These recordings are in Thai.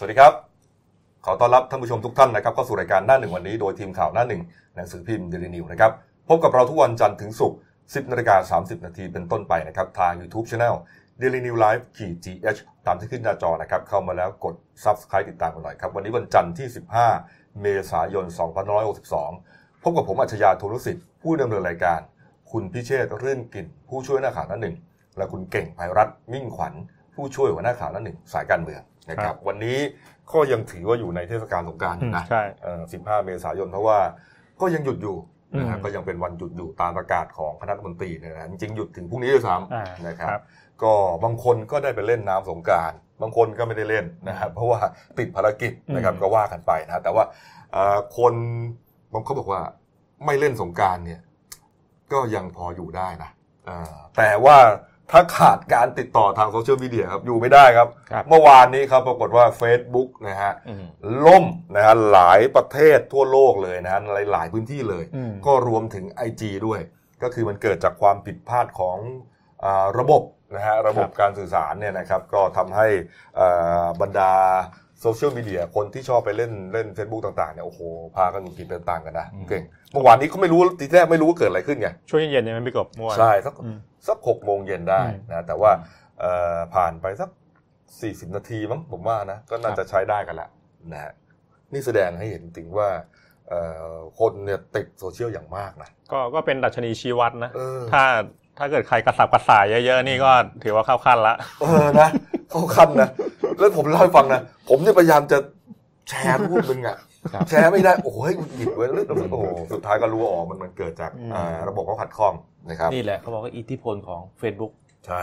สวัสดีครับ ขอต้อนรับท่านผู้ชมทุกท่านนะครับเข้าสู่รายการหน้าหนึ่งวันนี้โดยทีมข่าวหน้าหนึ่งหนังสือพิมพ์เดลินิวนะครับพบกับเราทุกวันจันทร์ถึงศุกร์10นาฬิกา30 นาทีเป็นต้นไปนะครับทาง YouTube Channel Daily New Life ขีด GH ตามที่ขึ้นหน้าจอนะครับเข้ามาแล้วกด Subscribe ติดตามกันหน่อยครับวันนี้วันจันทร์ที่ 15 เมษายน 2562 พบกับผมอัจฉริยะโทนุสิทธิ์ผู้ดำเนินรายการ คุณพิเชษฐ์รื่นกินผู้ช่วยหน้าข่าวหน้าหนึ่งและคุณเก่งภัยรัตน์มิ่งขวัญ ผู้ช่วยหัวหน้าข่าวหน้าหนึ่งสายการเมืองนะครับ วันนี้ก็ยังถือว่าอยู่ในเทศกาลสงกรารอยู่นะใช่เอ่อ15เมษายนเพราะว่าก็ยังหยุดอยู่นะฮะอืมก็ยังเป็นวันหยุดอยู่ตามประกาศของคณะรัฐมนตรีเนยนะจริงๆหยุดถึงพรุ่งนี้ด้วยซ้อ่าำนะครัครับบก็บางคนก็ได้ไปเล่นน้ำสงกรารบางคนก็ไม่ได้เล่นนะครับเพราะว่าติดภารกิจนะครับอืมก็ว่ากันไปนะแต่ว่าเอ่อคนบางเขาบอกว่าไม่เล่นสงกรารเนี่ย ก็ยังพออยู่ได้นะเอ่อแต่ว่า ถ้าขาดการติดต่อทางโซเชียลมีเดียครับอยู่ไม่ได้ครับครับเมื่อวานนี้ครับปรากฏว่า Facebook นะฮะอืมล่มนะฮะหลายประเทศทั่วโลกเลยนะฮะหลายหลายพื้นที่เลยอืมก็รวมถึง IG ด้วย ก็คือมันเกิดจากความผิดพลาดของอาระบบนะฮะระบบการสื่อสารเนี่ยนะครับก็ทำให้อ่าบรรดาโซเชียลมีเดียคนที่ชอบไปเล่นเล่น Facebook ต่างๆเนี่ยโอ้โหพากันหงุดหงิดเป็นต่างกันนะอืมเก่ง เมื่อวานนี้เขาไม่รู้ทีแรกไม่รู้ว่าเกิดอะไรขึ้นไงช่วงเย็นๆเนี่ยมันพี่กบเมื่อวานใช่สักอืมสักหกโมงเย็นได้อืมนะแต่ว่าเอ่อผ่านไปสักสี่สิบนาทีมั้งผมว่านะก็น่าจะใช้ได้กันละนะฮะนี่แสดงให้เห็นจริงๆว่าเอ่อคนเนี่ยติดโซเชียลอย่างมากนะก็ก็เป็นดัชนีชี้วัดนะเออถ้าถ้าเกิดใครกระสับกระส่ายเยอะๆนี่ก็ถือว่าเข้าขั้นละเออนะเข้าขั้นนะแล้วผมเล่าให้ฟังนะผมเนี่ยพยายามจะแชร์รูปนึงอะครับ แชร์ไม่ได้โอ้โหให้หยิบไว้แล้วโอ้โหสุดท้ายก็รู้ว่าอ๋อมันมันเกิดจากอืมอ่าระบบเขาขัดข้องนะครับนี่แหละเขาบอกว่าอิทธิพลของ Facebook ใช่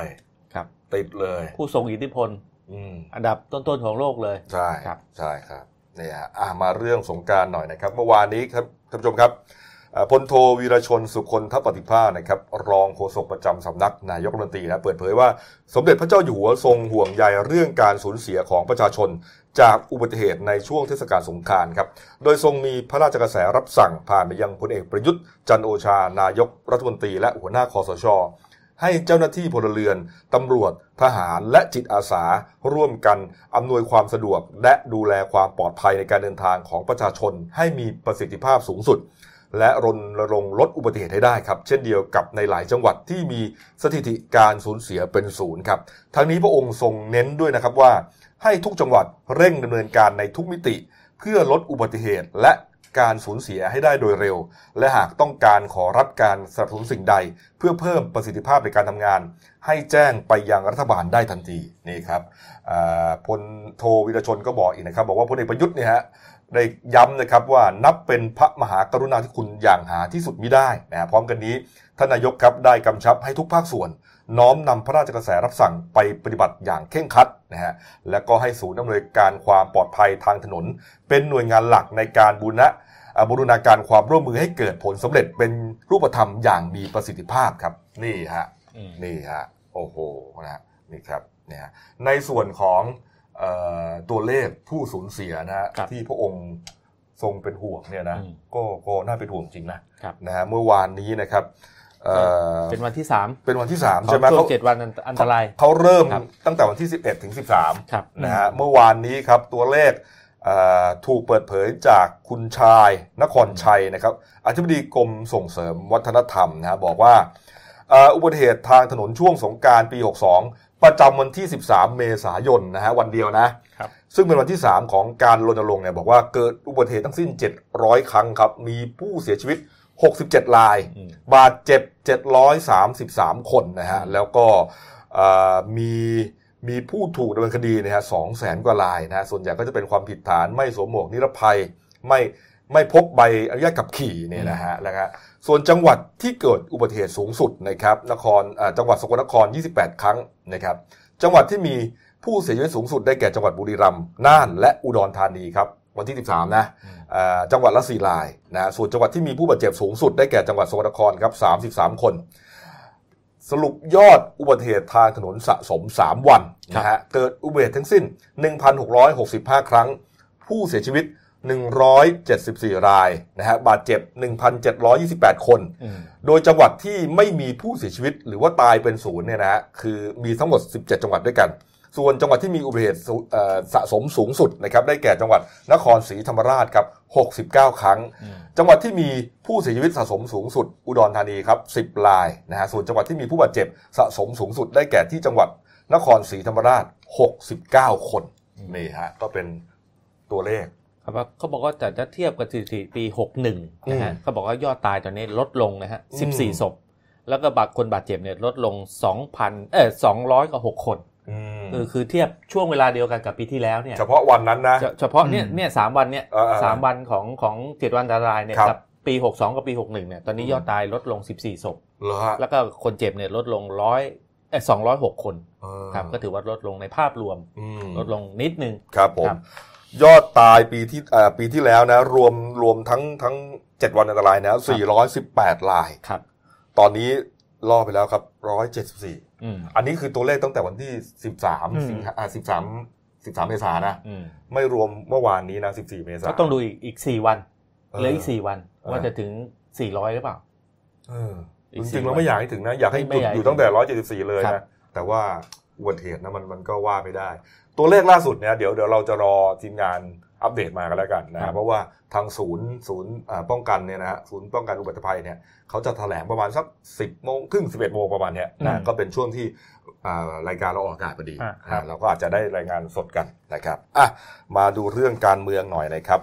ครับติดเลย ผู้ทรงอิทธิพลอืมอันดับต้นๆของโลกเลยใช่ครับใช่ครับเนี่ยฮะอะมาเรื่องสงกรารหน่อยนะครับ เมื่อวานนี้ครับท่านผู้ชมครับอ่า พลโทวีรชนสุคนทปฏิภาณนะครับรองโฆษกประจำสำนักนายกรัฐมนตรีนะเปิดเผยว่าสมเด็จพระเจ้าอยู่หัวทรงห่วงใยเรื่องการสูญเสียของประชาชน จากอุบัติเหตุในช่วงเทศกาลสงกรานต์ครับโดยทรงมีพระราชกระแสรับสั่งผ่านไปยังพลเอกประยุทธ์จันโอชานายกรัฐมนตรี และหัวหน้าคอสชให้เจ้าหน้าที่พลเรือน ตำรวจ ทหาร และจิตอาสา ร่วมกัน อำนวยความสะดวก และดูแลความปลอดภัยในการเดินทางของประชาชน ให้มีประสิทธิภาพสูงสุด และรณรงค์ลดอุบัติเหตุให้ได้ครับ เช่นเดียวกับในหลายจังหวัดที่มีสถิติการสูญเสียเป็นศูนย์ครับทั้งนี้พระองค์ทรงเน้นด้วยนะครับว่า ให้ทุกจังหวัดเร่งดำเนินการในทุกมิติ เพื่อลดอุบัติเหตุและการสูญเสียให้ได้โดยเร็ว และหากต้องการขอรับการสนับสนุนสิ่งใด เพื่อเพิ่มประสิทธิภาพในการทำงาน ให้แจ้งไปยังรัฐบาลได้ทันทีนี่ครับพลโทวิรชนก็บอกอีกนะครับ บอกว่าพลเอกประยุทธ์เนี่ยฮะ ได้ย้ำนะครับว่านับเป็นพระมหากรุณาธิคุณอย่างหาที่สุดมิได้นะฮะพร้อมกันนี้ท่านนายกครับได้กำชับให้ทุกภาคส่วน น้อมนำพระราชกระแสรับสั่งไปปฏิบัติอย่างเคร่งครัดนะฮะและก็ให้ศูนย์อำนวยการความปลอดภัยทางถนน เป็นหน่วยงานหลักในการบูรณะอ่าบูรณาการความร่วมมือให้เกิดผลสำเร็จเป็นรูปธรรมอย่างมีประสิทธิภาพครับ นี่ฮะอืมนี่ฮะโอ้โหนะฮะนี่ครับเนี่ยฮะในส่วนของเอ่อ ตัวเลขผู้สูญเสียนะฮะครับที่พระองค์ทรงเป็นห่วงเนี่ยนะอืมก็ก็น่าเป็นห่วงจริงนะครับนะฮะเมื่อวานนี้นะครับเอ่อเป็นวันที่สามเป็นวันที่สามของใช่ไหมช่วเขางเจ็ดวันอันอันตรายเขาเริ่มครับตั้งแต่วันที่ 11 ถึง 13ครับนะฮะเมื่อวานนี้ครับตัวเลขเอ่อถูกเปิดเผยจากคุณชายนครชัยนะครับอธิบดีกรมส่งเสริมวัฒนธรรมนะฮะบอกว่าเอ่ออุบัติเหตุทางถนนช่วงสงกรารปี 62 ประจำวันที่ 13 เมษายนนะฮะวันเดียวนะครับซึ่ซึ่งเป็นวันที่ 3 ของการรณรงค์เนี่ยบอกว่าเกิดอุบัติเหตุทั้งสิ้น 700 ครั้งครับ มีผู้เสียชีวิต 67 รายอืมบาดเจ็บ 733 คนนะฮะแล้วก็เอ่อมีมีผู้ถูกดำเนินคดีนะฮะสองแสนกว่ารายนะฮะส่วนใหญ่ก็จะเป็นความผิดฐานไม่สวมหมวกนิรภัย ไม่ ไม่พกใบอนุญาตขับขี่เนี่ยนะฮะแล้วก็ส่วนจังหวัดที่เกิดอุบัติเหตุสูงสุดนะครับนครเอ่อจังหวัดสกลนคร 28 ครั้งนะครับจังหวัดที่มีผู้เสียชีวิตสูงสุดได้แก่จังหวัดบุรีรัมย์น่านและอุดรธานีครับวันที่ 13 นะอ่าจังหวัดละสี่รายนะส่วนจังหวัดที่มีผู้บาดเจ็บสูงสุดได้แก่จังหวัดสกลนครครับ 33 คน สรุปยอดอุบัติเหตุทางถนนสะสม 3 วันนะฮะเกิดอุบัติเหตุทั้งสิ้น 1,665 ครั้ง ผู้เสียชีวิต 174 รายนะฮะบาดเจ็บ 1,728 คนอืมโดยจังหวัดที่ไม่มีผู้เสียชีวิตหรือว่าตายเป็นศูนย์เนี่ยนะฮะคือมีทั้งหมด 17 จังหวัดด้วยกัน ส่วนจังหวัดที่มีอุบัติเหตุสุเอ่อสะสมสูงสุดนะครับได้แก่จังหวัดนครศรีธรรมราชครับ69 ครั้งอืมจังหวัดที่มีผู้เสียชีวิตสะสมสูงสุด อุดรธานีครับ10รายนะฮะส่วนจังหวัดที่มีผู้บาดเจ็บสะสมสูงสุด ได้แก่ที่จังหวัดนครศรีธรรมราช 69 คนนี่ฮะก็เป็นตัวเลข ครับว่าเขาบอกว่าจะจะเทียบกับสถิติปี 61 นะฮะอืมเขาบอกว่ายอดตายตอนนี้ลดลงนะฮะอืม14 ศพ แล้วก็บาดคนบาดเจ็บเนี่ยลดลง 2,000 เออ200กับ6คนอืมคือคือเทียบช่วงเวลาเดียวกันกับปีที่แล้วเนี่ย เฉพาะวันนั้นนะ เฉเฉพาะเนี่ยอืมเนี่ยสามวันเนี่ยเออเออสามวันของของเจ็ดวันอันตรายเนี่ยครับกับปี 62 กับปี 61 เนี่ย ตอนนี้อืมยอดตายลดลง 14 ศพเหรอฮะแล้วก็คนเจ็บเนี่ยลดลงร้อยเออ206คนเออครับก็ถือว่าลดลงในภาพรวมอืมลดลงนิดนึงครับผมครับ ยอดตายปีที่อ่าปีที่แล้วนะ รวมรวมทั้งทั้ง7วันอันตรายนะ418รายครับ ตอนนี้ล่อไปแล้วครับ174อืมอันนี้คือตัวเลขตั้งแต่วันที่อืม13 สิงหาอ่า13 13 เมษายนนะอืมไม่รวมเมื่อวานนี้นะ 14 เมษายก็นต้องดูอีกอีกสี่วันเออเหลืออีกสี่วันเออว่าจะถึงสี่ร้อยหรือเปล่าเอออีกจสี่ริงๆเราวันไม่อยากให้ถึงนะ อยากให้ไม่หยุดอยากให้อยู่ตั้งแต่ 174 เลยครันะบแต่ว่า อุบัติเหตุนะมันมันก็ว่าไม่ได้ ตัวเลขล่าสุดเนี่ยเดี๋ยวเดี๋ยวเราจะรอทีมงานอัปเดตมากันแล้วกันนะครัฮะบเพราะว่าทางศูนย์ศูนย์อ่าป้องกันเนี่ยนะฮะศูนย์ป้องกันอุบัติภัยเนี่ยเขาจะแถลงประมาณสัก10โมงครึ่ง11โมงประมาณเนี้ยนะอืมก็เป็นช่วงที่อ่ารายการเราออกอากาศพอดีอ่าครับอ่าเราก็อาจจะได้รายงานสดกันนะครับอะมาดูเรื่องการเมืองหน่อยนะครับ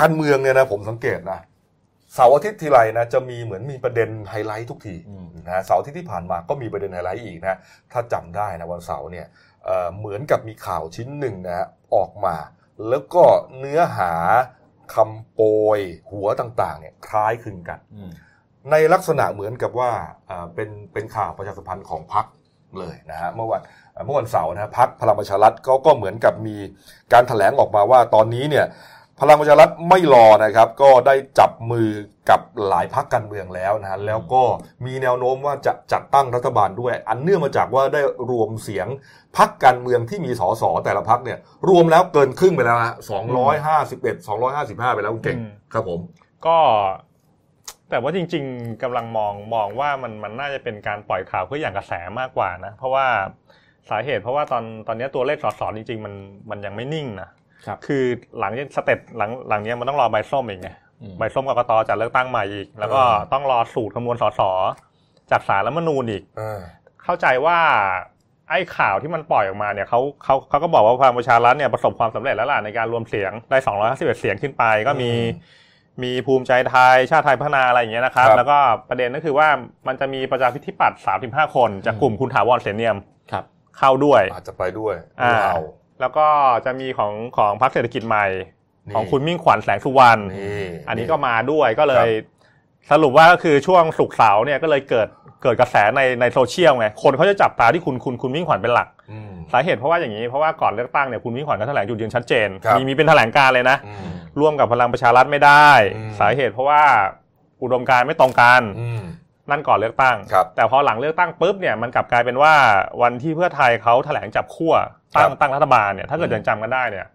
การเมืองเนี่ยนะผมสังเกตนะ เสาร์อาทิตย์ทีไรนะจะมีเหมือนมีประเด็นไฮไลท์ทุกทีอืมนะเสาร์อาทิตย์ที่ผ่านมาก็มีประเด็นไฮไลท์อีกนะถ้าจำได้นะวันเสาร์เนี่ยเอ่อเหมือนกับมีข่าวชิ้นหนึ่งนะฮะออกมา แล้วก็เนื้อหาคำโปรยหัวต่างๆเนี่ยคล้ายคลึงกันอืมในลักษณะเหมือนกับว่าอ่าเป็นเป็นข่าวประชาสัมพันธ์ของพรรคเลยนะฮะเมื่อวันอ่าเมื่อวันเสาร์นะฮะพรรคพลังประชารัฐก็ก็เหมือนกับมีการถแถลงออกมาว่าตอนนี้เนี่ย พลังประชารัฐไม่รอนะครับ ก็ได้จับมือกับหลายพรรคการเมืองแล้วนะฮะแล้วก็มีแนวโน้มว่าจะจัดตั้งรัฐบาลด้วย อันเนื่องมาจากว่าได้รวมเสียงพรรคการเมืองที่มีสสแต่ละพรรคเนี่ยรวมแล้วเกินครึ่งไปแล้วฮะสองร้อยห้าสิบเอ็ดสองร้อยห้าสิบห้าไปแล้วคุณเก่งอืมครับผม ก็แต่ว่าจริง ๆกำลังมองมองว่ามันมันน่าจะเป็นการปล่อยข่าวเพื่ออย่างกระแสมากกว่านะ เพราะว่าสาเหตุเพราะว่าตอนตอนนี้ตัวเลขสอสอจริงๆมันมันยังไม่นิ่งนะ ครับคือหลังจากสเต็ปหลังหลังเนี้ยมันต้องรอใบส้มอีกไงอืมใบส้มกกตจัดเลือกตั้งใหม่อีก แล้วก็เออต้องรอสูตรคำนวณสสจากสารรัฐธรรมนูญอีกเออเข้าใจว่าไอ้ข่าวที่มันปล่อยออกมาเนี่ยเขาเขาเขาก็บอกว่าพลังประชารัฐเนี่ยประสบความสำเร็จแล้วล่ะในการรวมเสียงได้251เสียงขึ้นไป ก็มีอืมมีภูมิใจไทยชาติไทยพัฒนาอะไรอย่างเงี้ยนะครับครับ แล้วก็ประเด็นก็คือว่ามันจะมีประชาธิปัตย์35 คน จากกลุ่มคุณถาวรเสนเนียมครับเข้าด้วยอาจจะไปด้วยอ่าเรา แล้วก็จะมีของของพรรคเศรษฐกิจใหม่นี่ของคุณมิ่งขวัญแสงสุวรรณนี่อันนี้ก็มาด้วยก็เลยครับสรุปว่าก็คือช่วงศุกร์เสาร์เนี่ยก็เลยเกิดเกิดกระแสในในโซเชียลไงคนเขาจะจับตาที่คุณคุณคุณมิ่งขวัญเป็นหลักอืมสาเหตุเพราะว่าอย่างนี้เพราะว่าก่อนเลือกตั้งเนี่ยคุณมิ่งขวัญก็แถลงจุดยืนชัดเจนครับมีมีเป็นแถลงการณ์เลยนะอืมร่วมกับพลังประชารัฐไม่ได้อืมสาเหตุเพราะว่าอุดมการณ์ไม่ตรงกันอืม นั่นก่อนเลือกตั้งครับแต่พอหลังเลือกตั้งปุ๊บเนี่ยมันกลับกลายเป็นว่าวันที่เพื่อไทยเขาแถลงจับขั้วตั้งครับตั้งรัฐบาลเนี่ยถ้าเกิดอืมยังจำกันได้เนี่ย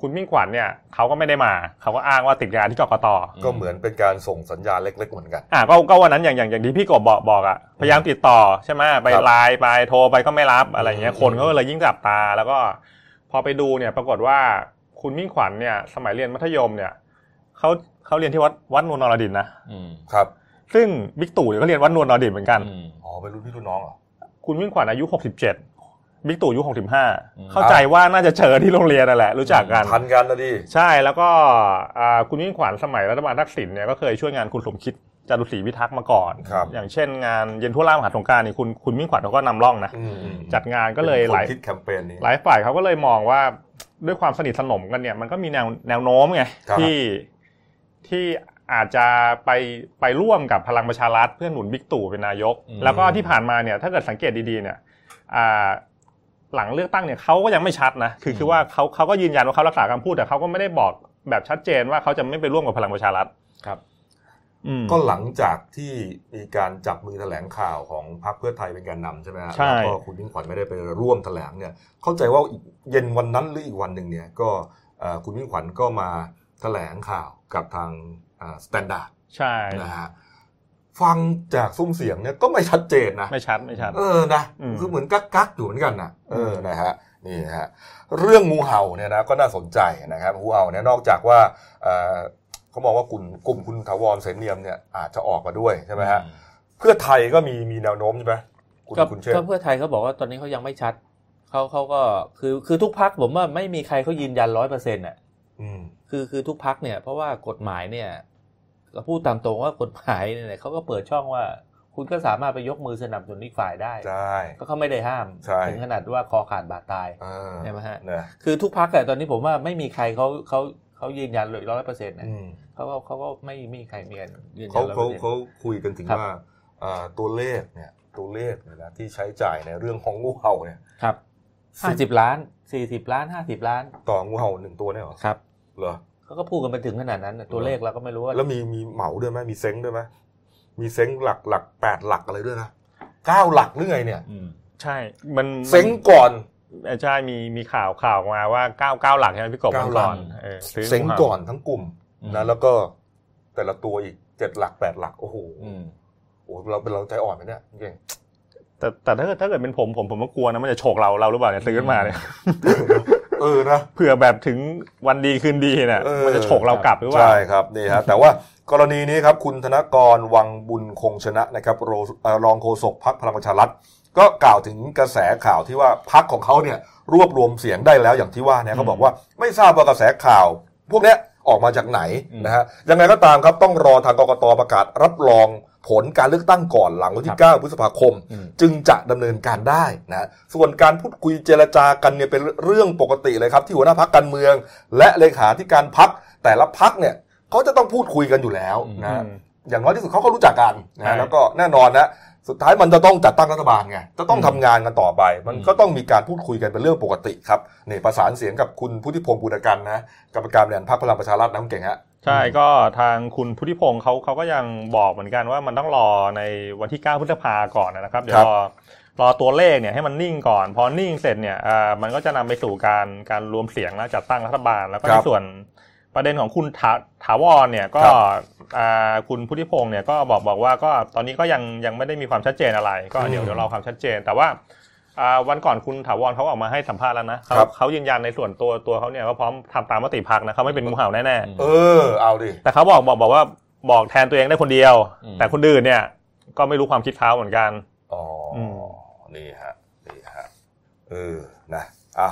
คุณมิ่งขวัญเนี่ยเขาก็ไม่ได้มา เขาก็อ้างว่าติดงานที่กกตก็เหมือนเป็นการส่งสัญญาณเล็กๆเหมือนกันอ่าก็ก็วันนั้นอย่างอย่างอย่างที่พี่กบบอกบอกอะพยายามติดต่อใช่ไหมไปครับไลน์ไปโทรไปก็ไม่รับอะไรเงี้ยอืมคนเขาก็เลยยิ่งจับตา แล้วก็พอไปดูเนี่ยปรากฏว่าคุณมิ่งขวัญเนี่ยสมัยเรียนมัธยมเนี่ยเขาเขาเรียนที่วัดวัดนวลนรดินนะอืมครับ ซึ่งบิ๊กตู่เนี่ยก็เรียนวัดนวลนรดินเหมือนกันอืมอ๋อเป็นรุ่นพี่รุ่นน้องเหรอ คุณมิ่งขวัญอายุ 67 บิ๊กตู่อายุอืม65 เข้าใจว่าน่าจะเจอที่โรงเรียนนั่นแหละ รู้จักกัน ทันกันนะดิ ใช่แล้วก็อ่าคุณมิ่งขวัญสมัยรัฐบาลทักษิณเนี่ยก็เคยช่วยงานคุณสมคิดจารุศรีพิทักษ์มาก่อนครับอย่างเช่นงานเย็นทั่วล่ามหาสงกรารนี่คุณคุณมิ่งขวัญเขาก็นำร่องนะอืมอืมจัดงานก็เลยป็นหลายคนคิดแคมเปญนี้หลายฝ่ายเขาก็เลยมองว่าด้วยความสนิทสนมกันเนี่ยมันก็มีแนวแนวโน้มไงครับที่ที่ อาจจะไปไปร่วมกับพลังประชารัฐเพื่อหนุนบิ๊กตู่เป็นนายกอืมแล้วก็ที่ผ่านมาเนี่ยถ้าเกิดสังเกตดีๆเนี่ยอ่าหลังเลือกตั้งเนี่ยเขาก็ยังไม่ชัดนะคือคือว่าเขาเขาก็ยืนยันว่าเขารักษาคำพูดแต่เขาก็ไม่ได้บอกแบบชัดเจนว่าเขาจะไม่ไปร่วมกับพลังประชารัฐครับอืมก็หลังจากที่มีการจับมือแถลงข่าวของพรรคเพื่อไทยเป็นแกนนำใช่ไหมฮะใช่แล้วก็คุณยิ่งขวัญไม่ได้ไปร่วมแถลงเนี่ย เข้าใจว่าอีกเย็นวันนั้นหรืออีกวันหนึ่งเนี่ย ก็เอ่อคุณมิ่งขวัญก็มาแถลงข่าวกับทาง Standard ใช่นะฮะฟังจากซุ้มเสียงเนี่ยก็ไม่ชัดเจนนะ ไม่ชัดไม่ชัด เออนะอืมคือเหมือนกักกักๆอยู่เหมือนกันนะเออนะฮะนี่ฮะเรื่องงูเห่าเนี่ยนะก็น่าสนใจนะครับงูเห่าเนี่ยนอกจากว่าเอ่อเขาบอกว่ากลุ่มกลุ่มคุณถาวรเสนเนียมเนี่ยอาจจะออกมาด้วยใช่ไหมฮะเพื่อไทยก็มีมีแนวโน้มใช่ไหมคุณก็คุณเชษก็เพื่อไทยเขาบอกว่าตอนนี้เขายังไม่ชัดเขาเขาก็คือคือทุกพักผมว่าไม่มีใครเขายืนยันร้อยเปอร์เซ็นต์อะอืมคือคือทุกพักเนี่ยเพราะว่ากฎหมายเนี่ย ก็พูดตามตรงว่ากฎหมายเนี่ยเขาก็เปิดช่องว่า คุณก็สามารถไปยกมือสนับสนุนอีกฝ่ายได้ใช่ก็เขาไม่ได้ห้ามใช่ถึงขนาดว่าคอขาดบาดตายอ่าใช่ไหมฮะเนี่ยคือทุกพักอะตอนนี้ผมว่าไม่มีใครเขาเขาเขายืนยันเลยร้อยเปอร์เซ็นต์นะอืมเขาก็เขาก็ไม่ไม่มีใครมีการยืนยัเขานร้อยเขาเปอร์เซ็นต์เขาคุยกันถึงครับว่าอ่าตัวเลขเนี่ยตัวเลขเนี่ยนะที่ใช้จ่ายในเรื่องของงูเห่าเนี่ยครับห้าสิบล้านสี่สิบล้านห้าสิบล้าน ต่องูเห่าหนึ่งตัวเนี่ยเหรอครับเหรอ เขาก็พูดกันไปถึงขนาดนั้นน่ะตัวเลขเราก็ไม่รู้ว่าแล้วมีมีเหมาด้วยไหมมีเซ้งด้วยไหมมีเซ้งหลักหลักแปดหลักอะไรด้วยนะเก้าหลักหรือไงเนี่ยอืมใช่ มันเซ้งก่อนเออใช่มีมีข่าวข่าวมาว่าเก้าเก้าหลักใช่ไหมพี่กบเก้าวันหลักก่อนเออซื้อเซ้งงูเห่าก่อนทั้งกลุ่มอืมนะแล้วก็แต่ละตัวอีกเจ็ดหลักแปดหลักโอ้โหอืมโอ้โหเราเป็นเราใจอ่อนไหมเนี่ยเก่งแต่แต่ถ้าเกิดถ้าเกิดเป็นผมผมผมก็กลัวนะมันจะโฉกเราเราหรือเปล่าเนี่ยซื้อขึ้นมาเนี่ย เออนะเผื่อแบบถึงวันดีคืนดีเนี่ยเออมันจะโฉกเรากลับหรือเปล่าใช่ครับนี่ฮะแต่ว่ากรณีนี้ครับคุณธนกรวังบุญคงชนะนะครับโรเอ่อรองโฆษกพักพลังประชารัฐก็กล่าวถึงกระแสข่าวที่ว่าพักของเขาเนี่ยรวบรวมเสียงได้แล้วอย่างที่ว่าเนี่ยเขาบอกว่าไม่ทราบว่ากระแสข่าว พวกเนี้ยออกมาจากไหนอืมนะฮะยังไงก็ตามครับต้องรอทางกกตประกาศรับรอง ผลการเลือกตั้งก่อนหลังวันที่ 9 พฤษภาคมอืมจึงจะดำเนินการได้นะส่วนการพูดคุยเจรจากันเนี่ยเป็นเรื่องปกติเลยครับ ที่หัวหน้าพักการเมือง และเลขาธิการพักแต่ละพักเนี่ยเขาจะต้องพูดคุยกันอยู่แล้วนะอืมอย่างน้อยที่สุดเขาก็รู้จักกันใช่นะแล้วก็แน่นอนนะสุดท้ายมันจะต้องจัดตั้งรัฐบาลไงจะต้องอืมทำงานกันต่อไป มันอืมก็ต้องมีการพูดคุยกันเป็นเรื่องปกติครับนี่ประสานเสียงกับคุณพุทธิพงศ์ปุณกันนะกรรมการบริหารพรรคพลังประชารัฐนะคุณเก่งฮะ ใช่ก็ทางคุณพุทธิพงศ์เขาเขาก็ยังบอกเหมือนกันว่ามันต้องรอในวันที่ 9พฤษภาก่อนนะครับ เดี๋ยวรอรอตัวเลขเนี่ยให้มันนิ่งก่อน พอนิ่งเสร็จเนี่ยอ่ามันก็จะนำไปสู่การการรวมเสียงและจัดตั้งรัฐบาล แล้วก็ครัในบส่วนประเด็นของคุณถาถาวรเนี่ยก็ครับอ่าคุณพุทธิพงศ์เนี่ยก็บอกบอกว่าก็ตอนนี้ก็ยังยังไม่ได้มีความชัดเจนอะไร ก็เดี๋ยวเดี๋ยวรอความชัดเจน แต่ว่าอ่า วันก่อนคุณถาวรเขาออกมาให้สัมภาษณ์แล้วนะเขาครับเขายืนยันในส่วนตัวตัวเขาเนี่ยเขาพร้อมทำตามมติพักนะเขาไม่เป็นงูเห่าแน่ๆเออเอาดิแต่เขาบอกบอกบอกว่าบอกแทนตัวเองได้คนเดียวอืมแต่คนอื่นเนี่ย ก็ไม่รู้ความคิดเขาเหมือนกันอ๋ออมนี่ฮะนี่ฮะเออนะอะ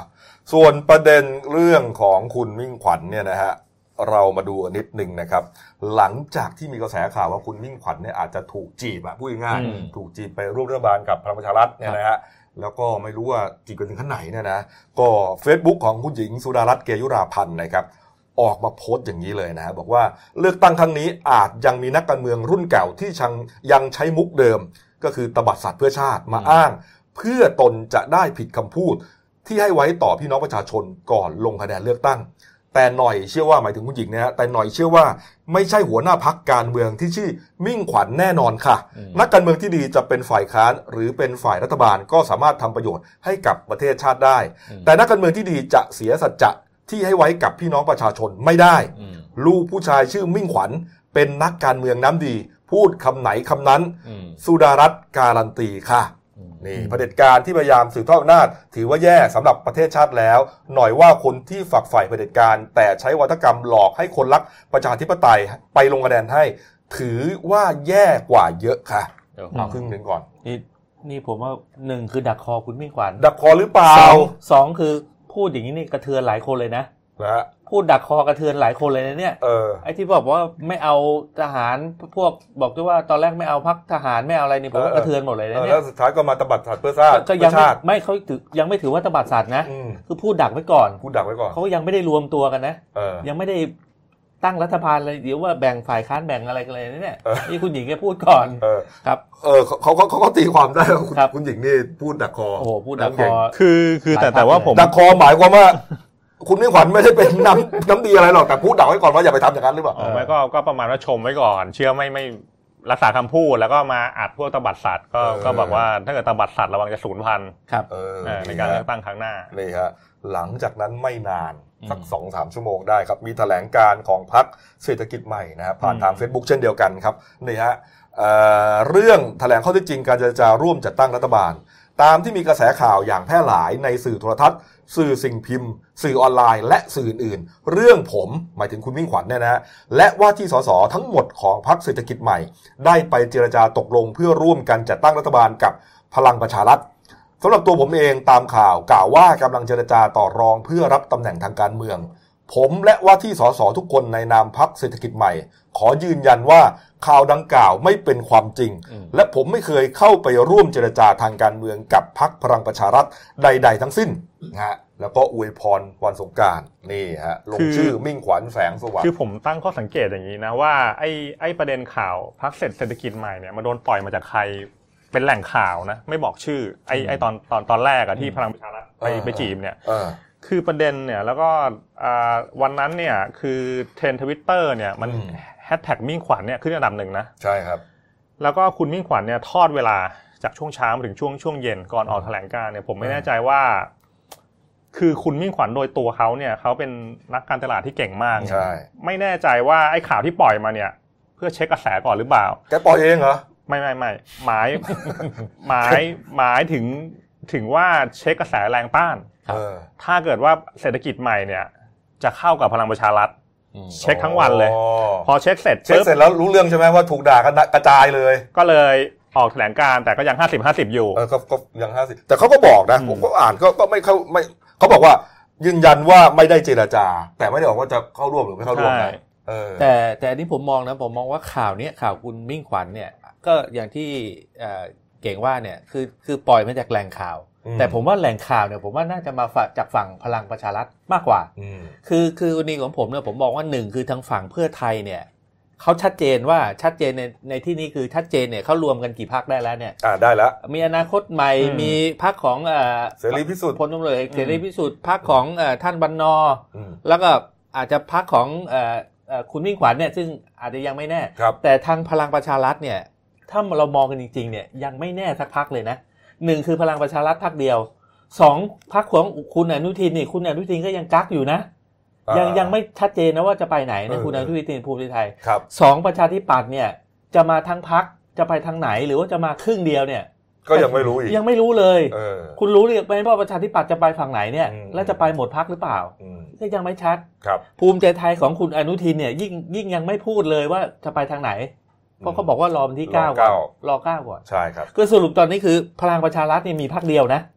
ส่วนประเด็นเรื่องของคุณมิ่งขวัญเนี่ยนะฮะเรามาดูกันนิดหนึ่งนะครับ หลังจากที่มีกระแสข่าวว่าคุณมิ่งขวัญเนี่ยอาจจะถูกจีบอะพูดง่ายๆอืมถูกจีบไปร่วมรัฐบาลกับพลังประชารัฐเนี่ยนะฮะ แล้วก็ไม่รู้ว่าจีบกันถึงขั้นไหนเนี่ยนะ ก็ Facebook ของคุณหญิงสุดารัตน์เกยุราพันธ์นะครับออกมาโพสต์อย่างนี้เลยนะบอกว่าเลือกตั้งครั้งนี้อาจยังมีนักการเมืองรุ่นเก่าที่ชังยังใช้มุกเดิม ก็คือตบัดสัตว์เพื่อชาติมาอ้าง เพื่อตนจะได้ผิดคำพูดที่ให้ไว้ต่อพี่น้องประชาชนก่อนลงคะแนนเลือกตั้ง แต่หน่อยเชื่อว่าหมายถึงคุณหญิงนะฮะแต่หน่อยเชื่อว่าไม่ใช่หัวหน้าพักการเมืองที่ชื่อมิ่งขวัญแน่นอนค่ะอืมนักการเมืองที่ดีจะเป็นฝ่ายค้านหรือเป็นฝ่ายรัฐบาลก็สามารถทำประโยชน์ให้กับประเทศชาติได้อืมแต่นักการเมืองที่ดีจะเสียสัจจะที่ให้ไว้กับพี่น้องประชาชนไม่ได้อืมลูกผู้ชายชื่อมิ่งขวัญเป็นนักการเมืองน้ำดี พูดคำไหนคำนั้นอืมสุดารัตน์การันตีค่ะอืม นี่เผด็จการที่พยายามสืบทอดอำนาจ ถือว่าแย่สำหรับประเทศชาติแล้ว หน่อยว่าคนที่ฝักใฝ่เผด็จการ แต่ใช้วัฒกรรมหลอกให้คนรักประชาธิปไตยไปลงคะแนนให้ ถือว่าแย่กว่าเยอะค่ะเดี๋ยวเอาครึ่งหนึ่งก่อนนี่นี่ผมว่าหนึ่งคือดักคอคุณมิ่งขวัญดักคอหรือเปล่าสองสองคือพูดอย่างนี้นี่กระเทือนหลายคนเลยนะ นะฮะพูดดักคอกระเทือนหลายคนเลยนะเนี่ยเออไอ้ที่บอกว่าไม่เอาทหารพวกบอกด้วยว่าตอนแรกไม่เอาพักทหารไม่เอาอะไรนี่ผมว่าเออกระเทือนหมดเลยเอนะอเนี่แล้ยวสุดท้ายก็มาตบัดสัตว์เพื่อชาติก็ยังเพื่อไม่ชาติไม่เขาถือยังไม่ถือว่าตบัดสัตว์นะอืมคือพูดดักไว้ก่อนพูดดักไว้ก่อนเขายังไม่ได้รวมตัวกันนะเออยังไม่ได้ตั้งรัฐบาลเลยเดี๋ยวว่าแบ่งฝ่ายค้านแบ่งอะไรกันเลยนะเนี่ยเออนี่คุณหญิงแกพูดก่อนเออครับเออเขาเขาเขาเขาตีความได้ว่าคุณครับคุณหญิงนี่พูดดักคอโอ้โหพูดดักคอคือคือแต่หลายภาคแต่ว่าเลยผมดักคอหมายความว่า คุณมิ่งขวัญไม่ได้เป็นน้ำน้ำดีอะไรหรอกแต่พูดดักไว้ก่อนว่าอย่าไปทำอย่างนั้นหรือเปล่าเออไม่ก็ก็ประมาณว่าชมไว้ก่อน เชื่อไม่ไม่รักษาคำพูดแล้วก็มาอัดพวกตบัดสัตว์ก็เออ ก็บอกว่าถ้าเกิดตบัดสัตว์ระวังจะสูญพันธุ์ครับเออเออในการเลือกตั้งครั้งหน้า นี่ฮะหลังจากนั้นไม่นาน สักอืมสองสามชั่วโมงได้ครับ มีแถลงการของพรรคเศรษฐกิจใหม่นะครับผ่านอืมทาง Facebook เช่นเดียวกันครับนี่ฮะเอ่อเรื่องแถลงข้อเท็จจริงการเจรจาร่วมจัดตั้งรัฐบาล ตามที่มีกระแสข่าวอย่างแพร่หลายในสื่อโทรทัศน์ สื่อสิ่งพิมพ์ สื่อออนไลน์ และสื่ออื่นๆ เรื่องผมหมายถึงคุณมิ่งขวัญเนี่ยนะฮะและว่าที่สสทั้งหมดของพรรคเศรษฐกิจใหม่ ได้ไปเจรจาตกลงเพื่อร่วมกันจัดตั้งรัฐบาลกับพลังประชารัฐสำหรับตัวผมเองตามข่าวกล่าวว่ากำลังเจรจาต่อรองเพื่อรับตำแหน่งทางการเมือง ผมและว่าที่สสทุกคนในนามพรรคเศรษฐกิจใหม่ ขอยืนยันว่า ข่าวดังกล่าวไม่เป็นความจริงอืมและผมไม่เคยเข้าไปร่วมเจรจาทางการเมืองกับพรรคพลังประชารัฐใด ๆ ทั้งสิ้นนะฮะแล้วก็อวยพรวันสงกรารนี่ฮะลงคือชื่อมิ่งขวัญแสงสว่างคือผมตั้งข้อสังเกตอย่างนี้นะว่าไอ้ไอ้ประเด็นข่าวพรรคเศรษฐเศรษฐกิจใหม่เนี่ยมาโดนปล่อยมาจากใครเป็นแหล่งข่าวนะไม่บอกชื่อไอ้ไอ้ตอนตอนตอนแรกอะที่พลังประชารัฐไปเออไปจีบเนี่ยเออคือประเด็นเนี่ยแล้วก็อ่าวันนั้นเนี่ยคือ trend Twitter เนี่ยมันอืม แฮชแท็กมิ่งขวัญเนี่ยขึ้นอันดับหนึ่งนะใช่ครับ แล้วก็คุณมิ่งขวัญเนี่ยทอดเวลาจากช่วงเช้ามาถึงช่วงช่วงเย็นก่อนออกแถลงการณ์เนี่ยผมไม่แน่ใจว่า คือคุณมิ่งขวัญโดยตัวเขาเนี่ยเขาเป็นนักการตลาดที่เก่งมากใช่ไม่แน่ใจว่าไอ้ข่าวที่ปล่อยมาเนี่ย เพื่อเช็คกระแสก่อนหรือเปล่าแกปล่อยเองเหรอไม่ไม่ไม่หมายหมายหมายถึงถึงว่าเช็คกระแสแรงต้านครับเออถ้าเกิดว่าเศรษฐกิจใหม่เนี่ย จะเข้ากับพลังประชารัฐอืม เช็คทั้งวันเลยอ๋อพอเช็คเสร็จเช็คปุ๊บเสร็จแล้วรู้เรื่องใช่ไหมว่าถูกด่ากันกระจายเลย ก็เลยออกแถลงการณ์แต่ก็ยังห้าสิบห้าสิบอยู่เออก็ก็ยังห้าสิบแต่เขาก็บอกนะอืมผมก็อ่านก็ก็ไม่เข้าไม่เขาบอกว่ายืนยันว่าไม่ได้เจรจา แต่ไม่ได้บอกว่าจะเข้าร่วมหรือไม่เข้าร่วมใช่นะเออแต่แต่อันนี้ผมมองนะผมมองว่าข่าวเนี้ยข่าวคุณมิ่งขวัญเนี่ย ก็อย่างที่เอ่อเก่งว่าเนี่ยคือคือปล่อยมาจากแหล่งข่าวอืม แต่ผมว่าแหล่งข่าวเนี่ยผมว่าน่าจะมาฝากจากฝั่งพลังประชารัฐมากกว่าอืมคือคือกรณีของผมเนี่ยผมมองว่าหนึ่งคือทางฝั่งเพื่อไทยเนี่ยเขาชัดเจนว่าชัดเจนในในที่นี้คือชัดเจนเนี่ยเขารวมกันกี่พักได้แล้วเนี่ยอ่าได้แล้วมีอนาคตใหม่อืมมีพักของเอ่อเสรีพิสุทธิ์พลตำรวจเอกเสรีพิสุทธิ์พักของเอ่อท่านบรรนออืมแล้วก็อาจจะพักของเอ่อเอ่อคุณมิ่งขวัญเนี่ยซึ่งอาจจะยังไม่แน่ครับแต่ทางพลังประชารัฐเนี่ยถ้าเรามองกันจริงๆเนี่ยยังไม่แน่สักพักเลยนะ หนึ่งคือพลังประชารัฐพักเดียวสองพักของคุณอนุทินนี่คุณอนุทินก็ยังกักอยู่นะ ยังอ่ายังไม่ชัดเจนนะว่าจะไปไหนนะเออคุณอนุทินภูมิใจไทยครับสองประชาธิปัตย์เนี่ยจะมาทั้งพักจะไปทางไหนหรือว่าจะมาครึ่งเดียวเนี่ย ก็ยังไม่รู้อีกยังไม่รู้เลยเออคุณรู้หรือไม่ว่าประชาธิปัตย์จะไปฝั่งไหนเนี่ยอืมแล้วจะไปหมดพักหรือเปล่าอืมก็ยังไม่ชัดครับ ภูมิใจไทยของคุณอนุทินเนี่ยยิ่งยิ่งยังไม่พูดเลยว่าจะไปทางไหน เพราะเขาบอกว่ารอวันที่รอเก้าก่อนเก้ารอเก้าก่อนใช่ครับคือสรุปตอนนี้คือพลังประชารัฐเนี่ยมีพักเดียวนะอืม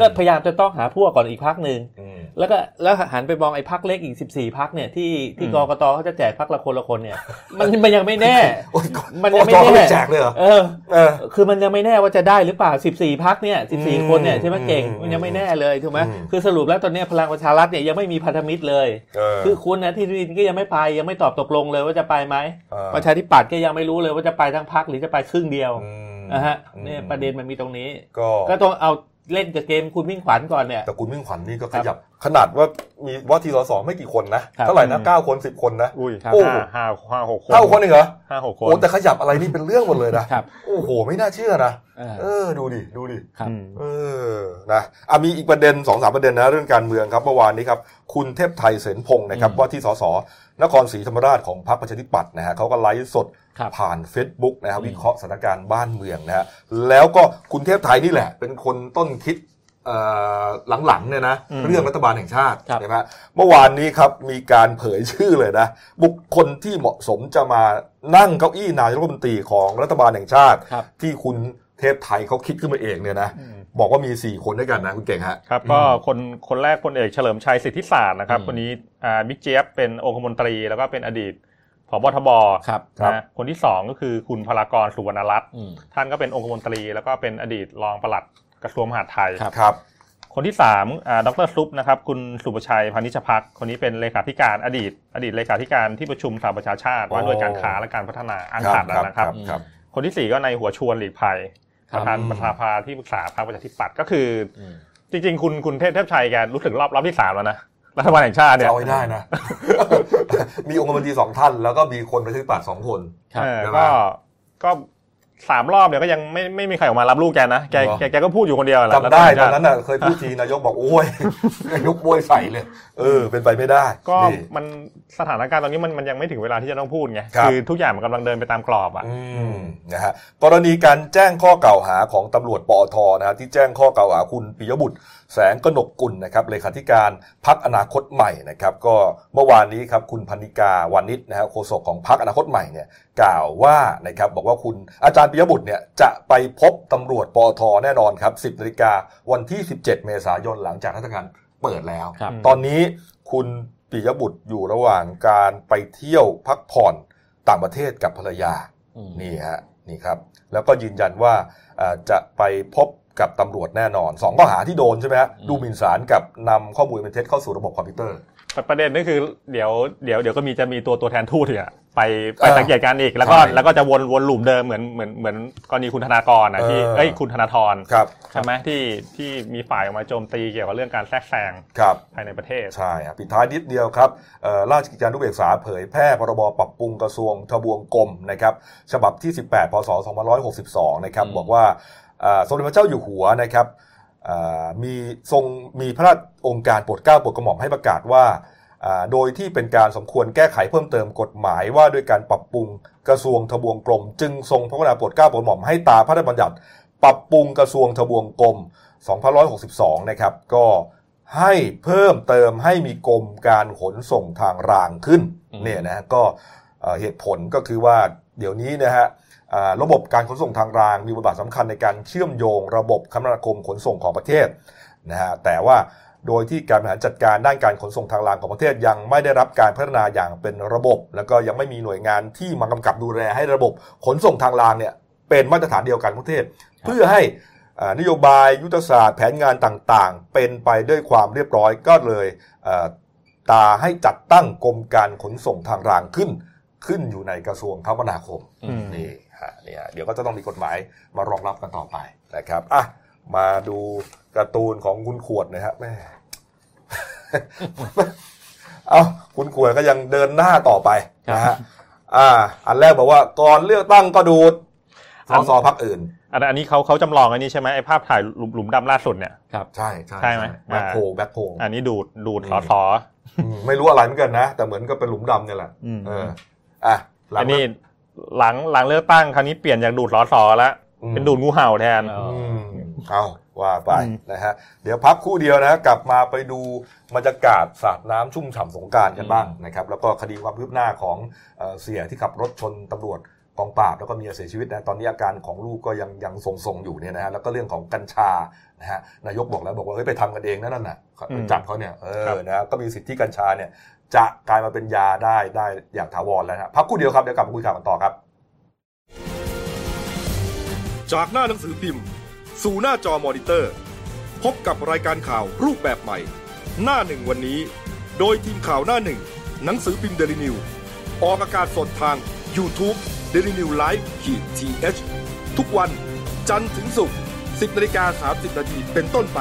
ก็พยายามจะต้องหาพวกก่อนอีกพักหนึ่งอืมแล้วก็แล้วหันไปมองไอ้พักเล็กอีก 14พักเนี่ยที่ที่อืมกกตเขาจะแจกพักละคนละคนเนี่ยมันมันยังไม่แน่โอ้ยมันยังไม่กกตแน่เขาแจกเลยเหรอเออเออ คือมันยังไม่แน่ว่าจะได้หรือเปล่า 14พักเนี่ยอืม14 คนเนี่ยใช่ไหมเก่งอืมมันยังไม่แน่เลยถูกไหมอืมคือสรุปแล้วตอนเนี้ยพลังประชารัฐเนี่ยยังไม่มีพันธมิตรเลยเออคือคุณนะที่ดินก็ยังไม่ไปยังไม่ตอบตกลงเลยว่าจะไปไหมเออประชาธิปัตย์ก็ยังไม่รู้เลยว่าจะไปทั้งพักหรือจะไปครึ่งเดียวอืมนะฮะอืมเนี่ยประเด็นมันมีตรงนี้ ก็ก็ต้องเอา เล่นกับเกมคุณมิ่งขวัญก่อนเนี่ย แต่คุณมิ่งขวัญนี่ก็ครัขบยับ ขนาดว่ามีว่าทีสสไม่กี่คนนะครับเท่าไหร่นะอืมเก้าคนสิบคนนะอุ้ยครับโอ้ห้าห้าห้าหกคนเท่าคนเองเหรอห้าหกคโอ้นแต่ขยับอะไรนี่เป็นเรื่องหมดเลยนะครับโอ้โห ไม่น่าเชื่อนะเออเออดูดิดูดิครับอืมเออนะอะมีอีกประเด็นสองสามประเด็นนะเรื่องการเมืองครับเมื่อวานนี้ครับ คุณเทพไทยเสนพงศ์นะครับอืมว่าที่สสนครศรีธรรมราชของพรรคประชาธิปัตย์นะฮะเขาก็ไลฟ์สดครับ ผ่าน Facebook นะครับอืมวิเคราะห์สถานการณ์บ้านเมืองนะฮะแล้วก็คุณเทพไทยนี่แหละ เป็นคนต้นคิดเอ่อหลังๆเนี่ยนะอืมเรื่องรัฐบาลแห่งชาติครับใช่ไหมเมื่อวานนี้ครับมีการเผยชื่อเลยนะ บุคคลที่เหมาะสมจะมานั่งเก้าอี้นายกรัฐมนตรีของรัฐบาลแห่งชาติครับที่คุณเทพไทยเขาคิดขึ้นมาเองเนี่ยนะอืมบอกว่ามี 4 คนด้วยกันนะ คุณเก่งฮะครับก็คนคนแรกพลเอกเฉลิมชัยสิทธิศาสตร์นะครับอืมคนนี้อ่าบิ๊กเจี๊ยบเป็นองคมนตรีแล้วก็เป็นอดีต ผบทบครับครับนะคนที่สองก็คือคุณพลากรสุวรรณรัตน์อืมท่านก็เป็นองคมนตรี แล้วก็เป็นอดีตรองปลัดกระทรวงมหาดไทยครับครับคนที่สามอ่าดรซุปนะครับคุณสุประชัยพานิชพักคนนี้เป็นเลขาธิการอดีต อดีตเลขาธิการที่ประชุมสหประชาชาติว่าด้วยการค้าและการพัฒนาอังกฤษนะครับครับคนที่สี่ก็ในหัวชวนหลีกภัยคปรับระธานอืมประธานภาที่ปรึกษาพรรคประชาธิปัตย์ก็คืออืมจริง ๆ คุณคุณเทพเทพชัยแกรู้สึกรอบรอบที่สามแล้วนะ รัฐบาลแห่งชาติจะเนี่ยเอาให้ได้นะ มีองค์กรมนตรีสองท่าน แล้วก็มีคนประชาธิปัตย์สองคนครับเออใช่ไหมก็ก็สามรอบเนี่ยก็ยังไม่ไม่มีใครออกมารับลูกแกนะแกเหรอแกแกก็พูดอยู่คนเดียวแหละจำได้ตอนแล้วนั้นน่ะเคยพูดทีนายกบอกโอ้ยนายกบวยใส่เลย เออ เป็นไปไม่ได้ ก็นี่มันสถานการณ์ตอนนี้มันมันยังไม่ถึงเวลาที่จะต้องพูดไงครับอทุกอย่างมันกำลังเดินไปตามกรอบอะอืมนะฮะกรณีการแจ้งข้อกล่าวหาของตำรวจปอทนะฮะที่แจ้งข้อกล่าวหาคุณปิยบุตร แสงกนกกุลนะครับเลขาธิการพักอนาคตใหม่นะครับก็เมื่อวานนี้ครับคุณพันิกาวานิชนะฮะโฆษกของพักอนาคตใหม่เนี่ยกล่าวว่านะครับบอกว่าคุณอาจารย์ปิยบุตรเนี่ยจะไปพบตำรวจปอทแน่นอนครับ 10นาฬิกาวันที่ 17 เมษายนหลังจากราชการเปิดแล้วครับตอนนี้คุณปิยบุตรอยู่ระหว่างการไปเที่ยวพักผ่อนต่างประเทศกับภรรยาอืมนี่ฮะนี่ครับแล้วก็ยืนยันว่าเอ่อจะไปพบ กับตำรวจแน่นอนสองข้อหาที่โดนใช่ไหมฮะดูหมิ่นศาลกับนำข้อมูลเป็นเท็จเข้าสู่ระบบคอมพิวเตอร์ ประเด็นก็คือเดี๋ยวเดี๋ยวเดี๋ยวก็มีจะมีตัวตัวแทนทูตเนี่ยไปไปอ่าสังเกตการณ์อีกแล้วก็ใช่แล้วก็จะวนวนหลุมเดิมเหมือนเหมือนเหมือนกรณีคุณธนากรนะที่เออเอ้ยคุณธนาธรครับใช่ไหมที่ที่มีฝ่ายออกมาโจมตีเกี่ยวกับเรื่องการแทรกแซงครับภายในประเทศใช่ครับปิดท้ายนิดเดียวครับเอ่อราชกิจจานุเบกษาเผยแพร่พรบปรับปรุงกระทรวงทบวงกรมนะครับฉบับที่ 18พศ2562นะครับอืมบอกว่าเอ่อ สมเด็จพระเจ้าอยู่หัวนะครับเอ่อมีทรงมีพระราชองค์การโปรดเกล้าโปรดกระหม่อมให้ประกาศว่าอ่า โดยที่เป็นการสมควรแก้ไขเพิ่มเติมกฎหมายว่าด้วยการปรับปรุงกระทรวงทบวงกรม จึงทรงพระกรุณาโปรดเกล้าโปรดกระหม่อมให้ตามพระราชบัญญัติ ปรับปรุงกระทรวงทบวงกรม2562 นะครับ ก็ให้เพิ่มเติมให้มีกรมการขนส่งทางรางขึ้นอืมเนี่ยนะก็เอ่อเหตุผลก็คือว่าเดี๋ยวนี้นะฮะอ่า ระบบการขนส่งทางรางมีบทบาทสำคัญในการเชื่อมโยงระบบคมนาคมขนส่งของประเทศนะฮะแต่ว่าโดยที่การบริหารจัดการด้านการขนส่งทางรางของประเทศยังไม่ได้รับการพัฒนาอย่างเป็นระบบ แล้วก็ยังไม่มีหน่วยงานที่มากำกับดูแลให้ระบบขนส่งทางรางเนี่ยเป็นมาตรฐานเดียวกันประเทศ เพื่อให้นโยบายยุทธศาสตร์แผนงานต่างๆ เป็นไปด้วยความเรียบร้อยก็เลยตาให้จัดตั้งกรมการขนส่งทางรางขึ้น ขึ้นอยู่ในกระทรวงคมนาคมอืมนี่ฮะเนี่ยเดี๋ยวก็จะต้องมีกฎหมายมารองรับกันต่อไปนะครับอะมาดูการ์ตูนของคุณขวดหนะฮะแม่เอาคุณขวดก็ยังเดินหน้าต่อไปนะฮะอ่า อันแรกบอกว่าก่อนเลือกตั้งก็ดูดสสพักอื่นอันอันนี้เขาเขาจำลองอันนี้ใช่ไหมไอ้ภาพถ่ายหลุมหลุมดำล่าสุดเนี่ยใช่ใช่ใช่ไหมแบ็คอ่าโฮแบ็คโฮอันนี้ดูดดูดอืมสอสอไม่รู้อะไรเหมือนกันนะ แต่เหมือนก็เป็นหลุมดำเนี่ยแหละอืมเออ อะหลังอันนี้หลังหลังเลือกตั้งคราวนี้เปลี่ยนจากดูดสอสอแล้วอืมเป็นดูดงูเห่าแทนอ๋ออืมเอาว่าไปอืมนะฮะเดี๋ยวพักครู่เดียวนะฮะกลับมาไปดูบรรยากาศสาดน้ำชุ่มฉ่ำสงกรารกันบ้างนะครับแล้วก็คดีความคืบหน้าของเอ่อเสียที่ขับรถชนตำรวจกองปราบแล้วก็เมียเสียชีวิตนะตอนนี้อาการของลูกก็ยังยังทรงๆอยู่เนี่ยนะฮะแล้วก็เรื่องของกัญชานะฮะนายกบอกแล้วบอกว่าเฮ้ยไปทำกันเองนะนั่นน่ะไปจับเขาเนี่ยเออครับนะก็มีสิทธิกัญชาเนี่ย จะกลายมาเป็นยาได้ได้อย่างถาวรแล้วนะพักคู่เดียวครับเดี๋ยวกลับมาคุยข่าวกันต่อครับ จากหน้าหนังสือพิมพ์ สู่หน้าจอมอนิเตอร์ พบกับรายการข่าวรูปแบบใหม่ หน้าหนึ่งวันนี้ โดยทีมข่าวหน้าหนึ่ง หนังสือพิมพ์เดลินิวส์ออกอากาศสดทาง YouTube d e l i n e w l i v e ขีดทีทุกวัน จันทร์ถึงศุกร์10นาฬิกา30นาทีเป็นต้นไป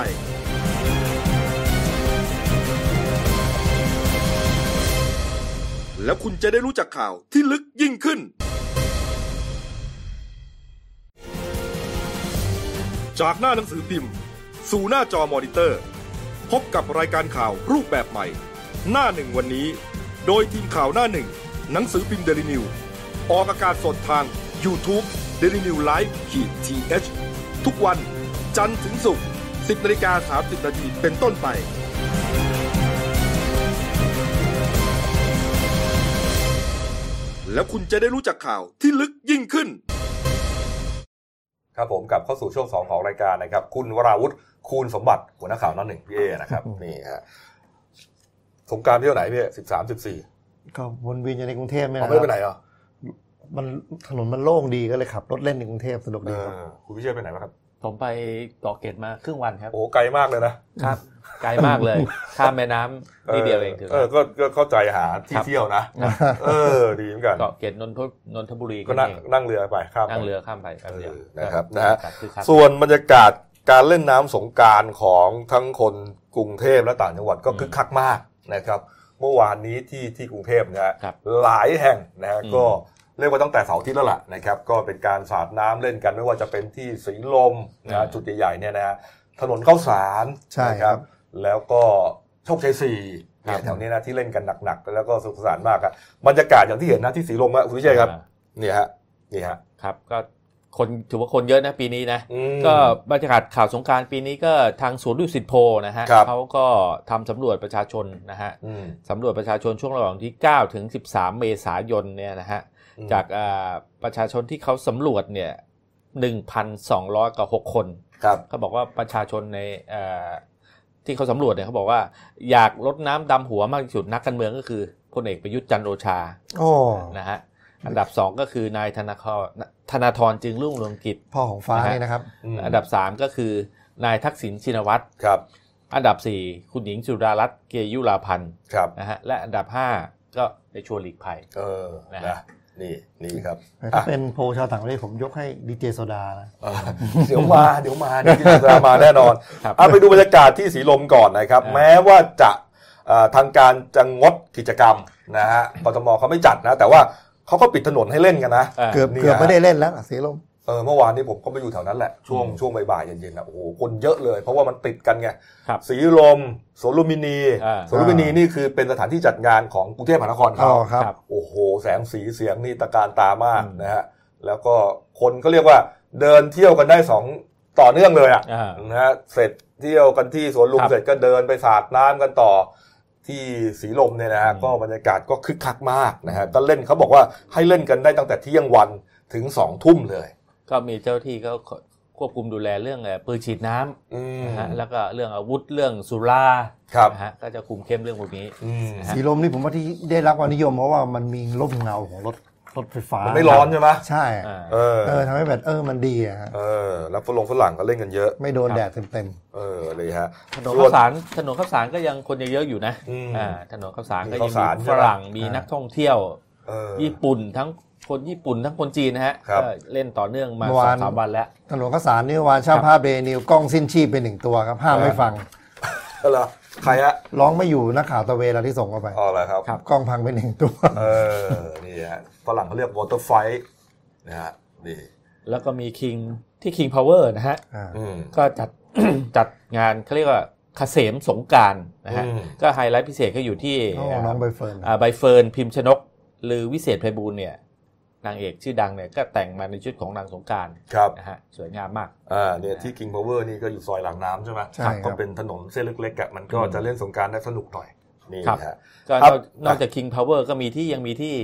แล้วคุณจะได้รู้จักข่าวที่ลึกยิ่งขึ้น จากหน้าหนังสือพิมพ์ สู่หน้าจอมอนิเตอร์ พบกับรายการข่าวรูปแบบใหม่ หน้าหนึ่งวันนี้ โดยทีมข่าวหน้าหนึ่ง หนังสือพิมพ์เดลิวิวออกอากาศสดทาง YouTube d e l i n e w l i v e ขีดทีทุกวัน จันทร์ถึงศุกร์10นาฬิกา30นาทีเป็นต้นไป แล้วคุณจะได้รู้จักข่าวที่ลึกยิ่งขึ้น ครับผมกลับเข้าสู่ช่วงสองของรายการนะครับ คุณวราวุฒิคูณสมบัติหัวหน้าข่าวหน้าหนึ่งพี่เอนะครับ นี่ฮะสงกรารเที่ยวไหนพี่สิบสามสิบสี่ก็วนเวียนอยู่ในกรุงเทพเนี่ยเขานะไม่ได้ไปไหนเหรอมันถนนมันโล่งดีก็เลยขับรถเล่นในกรุงเทพสนุกเอดีครับอคุณพิเชษไปไหนมาครับ ผมไปเกาะเกร็ดมาครึ่งวันครับ โอ้ไกลมากเลยนะครับ ไกลมากเลย ข้ามแม่น้ำนิดเดียวเองถึงเออก็ก็เข้าใจหาที่ครับเที่ยวนะ เออดีเหมือนกันเกาะเกร็ดนนทนนทบุรีก็นั่งเองนั่งเรือไปข้ามไปนั่งเรือข้ามไปแป๊บเดียวเออนะครับนะฮะคือคักส่วนบรรยากาศการเล่นน้ำสงกรารของทั้งคนกรุงเทพและต่างจังหวัดก็คึกคักมากนะครับ เมื่อวานนี้ที่ที่กรุงเทพนะฮะครับหลายแห่งนะฮะอืมก็เรียกว่าตั้งแต่เสาร์อาที่แล้วล่ะนะครับก็เป็นการสาดน้ำเล่นกันไม่ว่าจะเป็นที่สีลมนะจุดใหญ่ๆเนี่ยนะฮะถนนข้าวสารใช่นะครับ แล้วก็โชคชัยสี่เนี่ยแถวนี้นะที่เล่นกันหนักๆแล้วก็สนุกสนานมากอะบรรยากาศอย่างที่เห็นนะที่สีลมอะคุณวิชัยครับอ่านี่ฮะนี่ฮะครับก็คนถือว่าคนเยอะนะปีนี้นะอืมก็บรรยากาศข่าวสงกรารปีนี้ก็ทางสวนดุสิตโพลนะฮะครับเขาก็ทำสำรวจประชาชนนะฮะอืมสำรวจประชาชนช่วงระหว่างที่ 9 ถึง 13 เมษายนเนี่ยนะฮะอืมจากอ่าประชาชนที่เขาสำรวจเนี่ย1,200กับ6คนครับเขาบอกว่าประชาชนในเอ่อ ที่เขาสำรวจเนี่ยเขาบอกว่าอยากลดน้ำดำหัวมากที่สุดนักการเมืองก็คือพลเอกประยุทธ์จันทร์โอชาโอ้นะฮะอันดับ2ก็คือนายธนาคารธนาธรจึงรุ่งเรืองกิจพ่อของฟ้านะฮะนี่นะครับมอันดับ3ก็คือนายทักษิณชินวัตรครับ อันดับ4คุณหญิงสุดารัตน์เกยุราพันธ์ครับนะฮะและอันดับ5ก็ในชวนหลีกภัยเออนะ นะนี่นี่ครับแต่ถ้าเป็นโพลชาวต่างประเทศผมยกให้ดีเจโซดานะเออเดี๋ยวมาเดี๋ยวมาเดี๋ยวจะมาแน่นอนครับเอาไปดูบรรยากาศที่สีลมก่อนนะครับอ่าแม้ว่าจะเอ่อทางการจะงดกิจกรรมนะฮะกทมเขาไม่จัดนะ แต่ว่าเขาก็ปิดถนนให้เล่นกันนะอ่าเกือบนี่เกือบฮะไม่ได้เล่นแล้วสีลม เออเมื่อวานนี้ผมก็ไปอยู่แถวนั้นแหละ ช่วงอืมช่วงบ่ายๆเย็นๆนะโอ้โหคนเยอะเลย เพราะว่ามันติดกันไงครับสีลมสวนลุมพินีอ่าสวนลุมพินีนี่คือเป็นสถานที่จัดงานของกรุงเทพมหานครอ๋เขาอครับครับโอ้โห แสงสีเสียงนี่ตะการตามากอืมนะฮะแล้วก็คนก็เรียกว่าเดินเที่ยวกันได้สองต่อเนื่องเลยอะอ่านะฮะเสร็จเที่ยวกันที่สวนลุมครับเสร็จก็เดินไปสาดน้ำกันต่อที่สีลมเนี่ยนะฮะอืมก็บรรยากาศก็คึกคักมากนะฮะก็เล่นเขาบอกว่าให้เล่นกันได้ตั้งแต่เที่ยงวันถึงสองทุ่มเลย ก็มีเจ้าที่ก็ควบคุมดูแลเรื่องเอ่อปืนฉีดน้ำอืมนะฮะแล้วก็เรื่องอาวุธเรื่องสุราครับนะฮะก็จะคุมเข้มเรื่องพวกนี้อืมนะฮะสีลมนี่ผมว่าที่ได้รับความนิยมเพราะว่ามันมีร่มเงาของรถรถไฟฟ้ามันไม่ร้อนใช่ไหมใช่อ่าเออเออทำให้แบบเออมันดีอะฮะเออแล้วฝรั่งฝรั่งก็เล่นกันเยอะ ไม่โดนแดดเต็มเออเลยฮะถนนส่วข้าวสารถนนข้าวสารก็ยังคนยังเยอะอยู่นะอืมอ่าถนนข้าวสารมีก็ยังข้าวสารมีใช่ฝไหมรั่งมีนักท่องเที่ยวเออญี่ปุ่นทั้ง คนญี่ปุ่นทั้งคนจีนนะฮะครับ ก็เล่นต่อเนื่องมาเมื่สออวาน งสามวันแล้วๆถนนข้าวสารนี่วานช่างภาพเรนิวกล้องสิ้นชีพไปหนึ่งตัวครับห้ามไม่ฟังก็เหรอใครฮะร้องไม่อยู่นักข่าวตะเวลาที่ส่งเข้าไปอ๋อเหรอครับครับ กล้องพังไปหนึ่งตัว เออ นี่ฮะฝรั่งเขาเรียกวอเตอร์ไฟนะฮะนี่แล้วก็มีคิงที่ King Power นะฮะ อ่า อืม ก็จัด จัดงานเขาเรียกว่าเกษมสงกรารนะฮะ อืม ก็ไฮไลท์พิเศษก็อยู่ที่โอ้น้องใบเฟิร์น อ่าใบเฟิร์นพิมพ์ชนก หรือวิเศษไพบูลย์เนี่ย นางเอกชื่อดังเนี่ยก็แต่งมาในชุดของนางสงกรารครับนะฮะสวยงามมากอ่าเนี่ยที่ King Power นี่ก็อยู่ซอยหลังน้ำใช่ไหมใช่ครับก็เป็นถนนเส้นเล็กๆอะมันก็อืมจะเล่นสงกรารได้สนุกหน่อยนี่ครับฮะก็ครันบอกนอกจาก King Power ก็มีที่ยังมีที่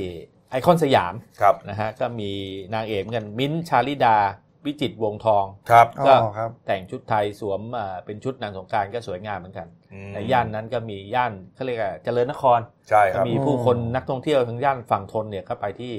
ไอคอนสยามครับนะฮะก็มีนางเอกเหมือนกันมิ้นท์ชาลิดาวิจิตรวงทองครับอ๋ก็อครับแต่งชุดไทยสวมอ่าเป็นชุดนางสงกรารก็สวยงามเหมือนกันอืมในย่านนั้นก็มีย่านเขาเรียกว่าเจริญนครใช่คก็รับมีผู้คนนักท่องเที่ยวทั้งย่านฝั่งทนเนี่ยก็ไปที่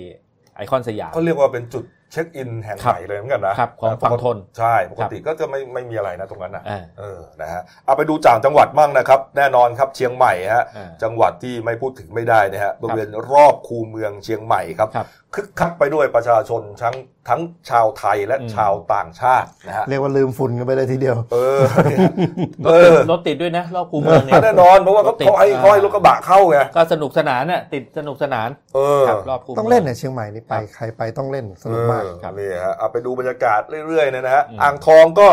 ไอคอนสยามก็เรียกว่าเป็นจุด เช็คอินแห่งครัใหบม่เลยเหมือนกันนะครับของฝั่งทนใช่ปกติก็จะไม่ไม่มีอะไรนะตรงนั้นนะอ่าเออนะฮะเอาไปดูจากจังหวัดมั่งนะครับ แน่นอนครับเชียงใหม่ฮะอ่าจังหวัดที่ไม่พูดถึงไม่ได้นะฮะบริเวณรอบคูเมืองเชียงใหม่ครับครับคึกคักไปด้วยประชาชนทั้งทั้งชาวไทยและอืมชาวต่างชาตินะฮะเรียกว่าลืมฝุ่นกันไปเลยทีเดียว เออรเอถติดอรถติดด้วยนะรอบคูเมืองเนี่ยแน่นอนเพราะว่าเขารถติดเขาให้อ่าเขาให้รถกระบะเข้าไงก็สนุกสนานน่ะติดสนุกสนานเออครับรอบคูมืต้องเล่นเนี่ยเชียงใหม่นี่ไปครับใครไปต้องเล่นสนุกมากเออครับนี่ฮะเอาไปดูบรรยากาศเรื่อยๆเนี่ยนะฮะอืมอ่างทองก็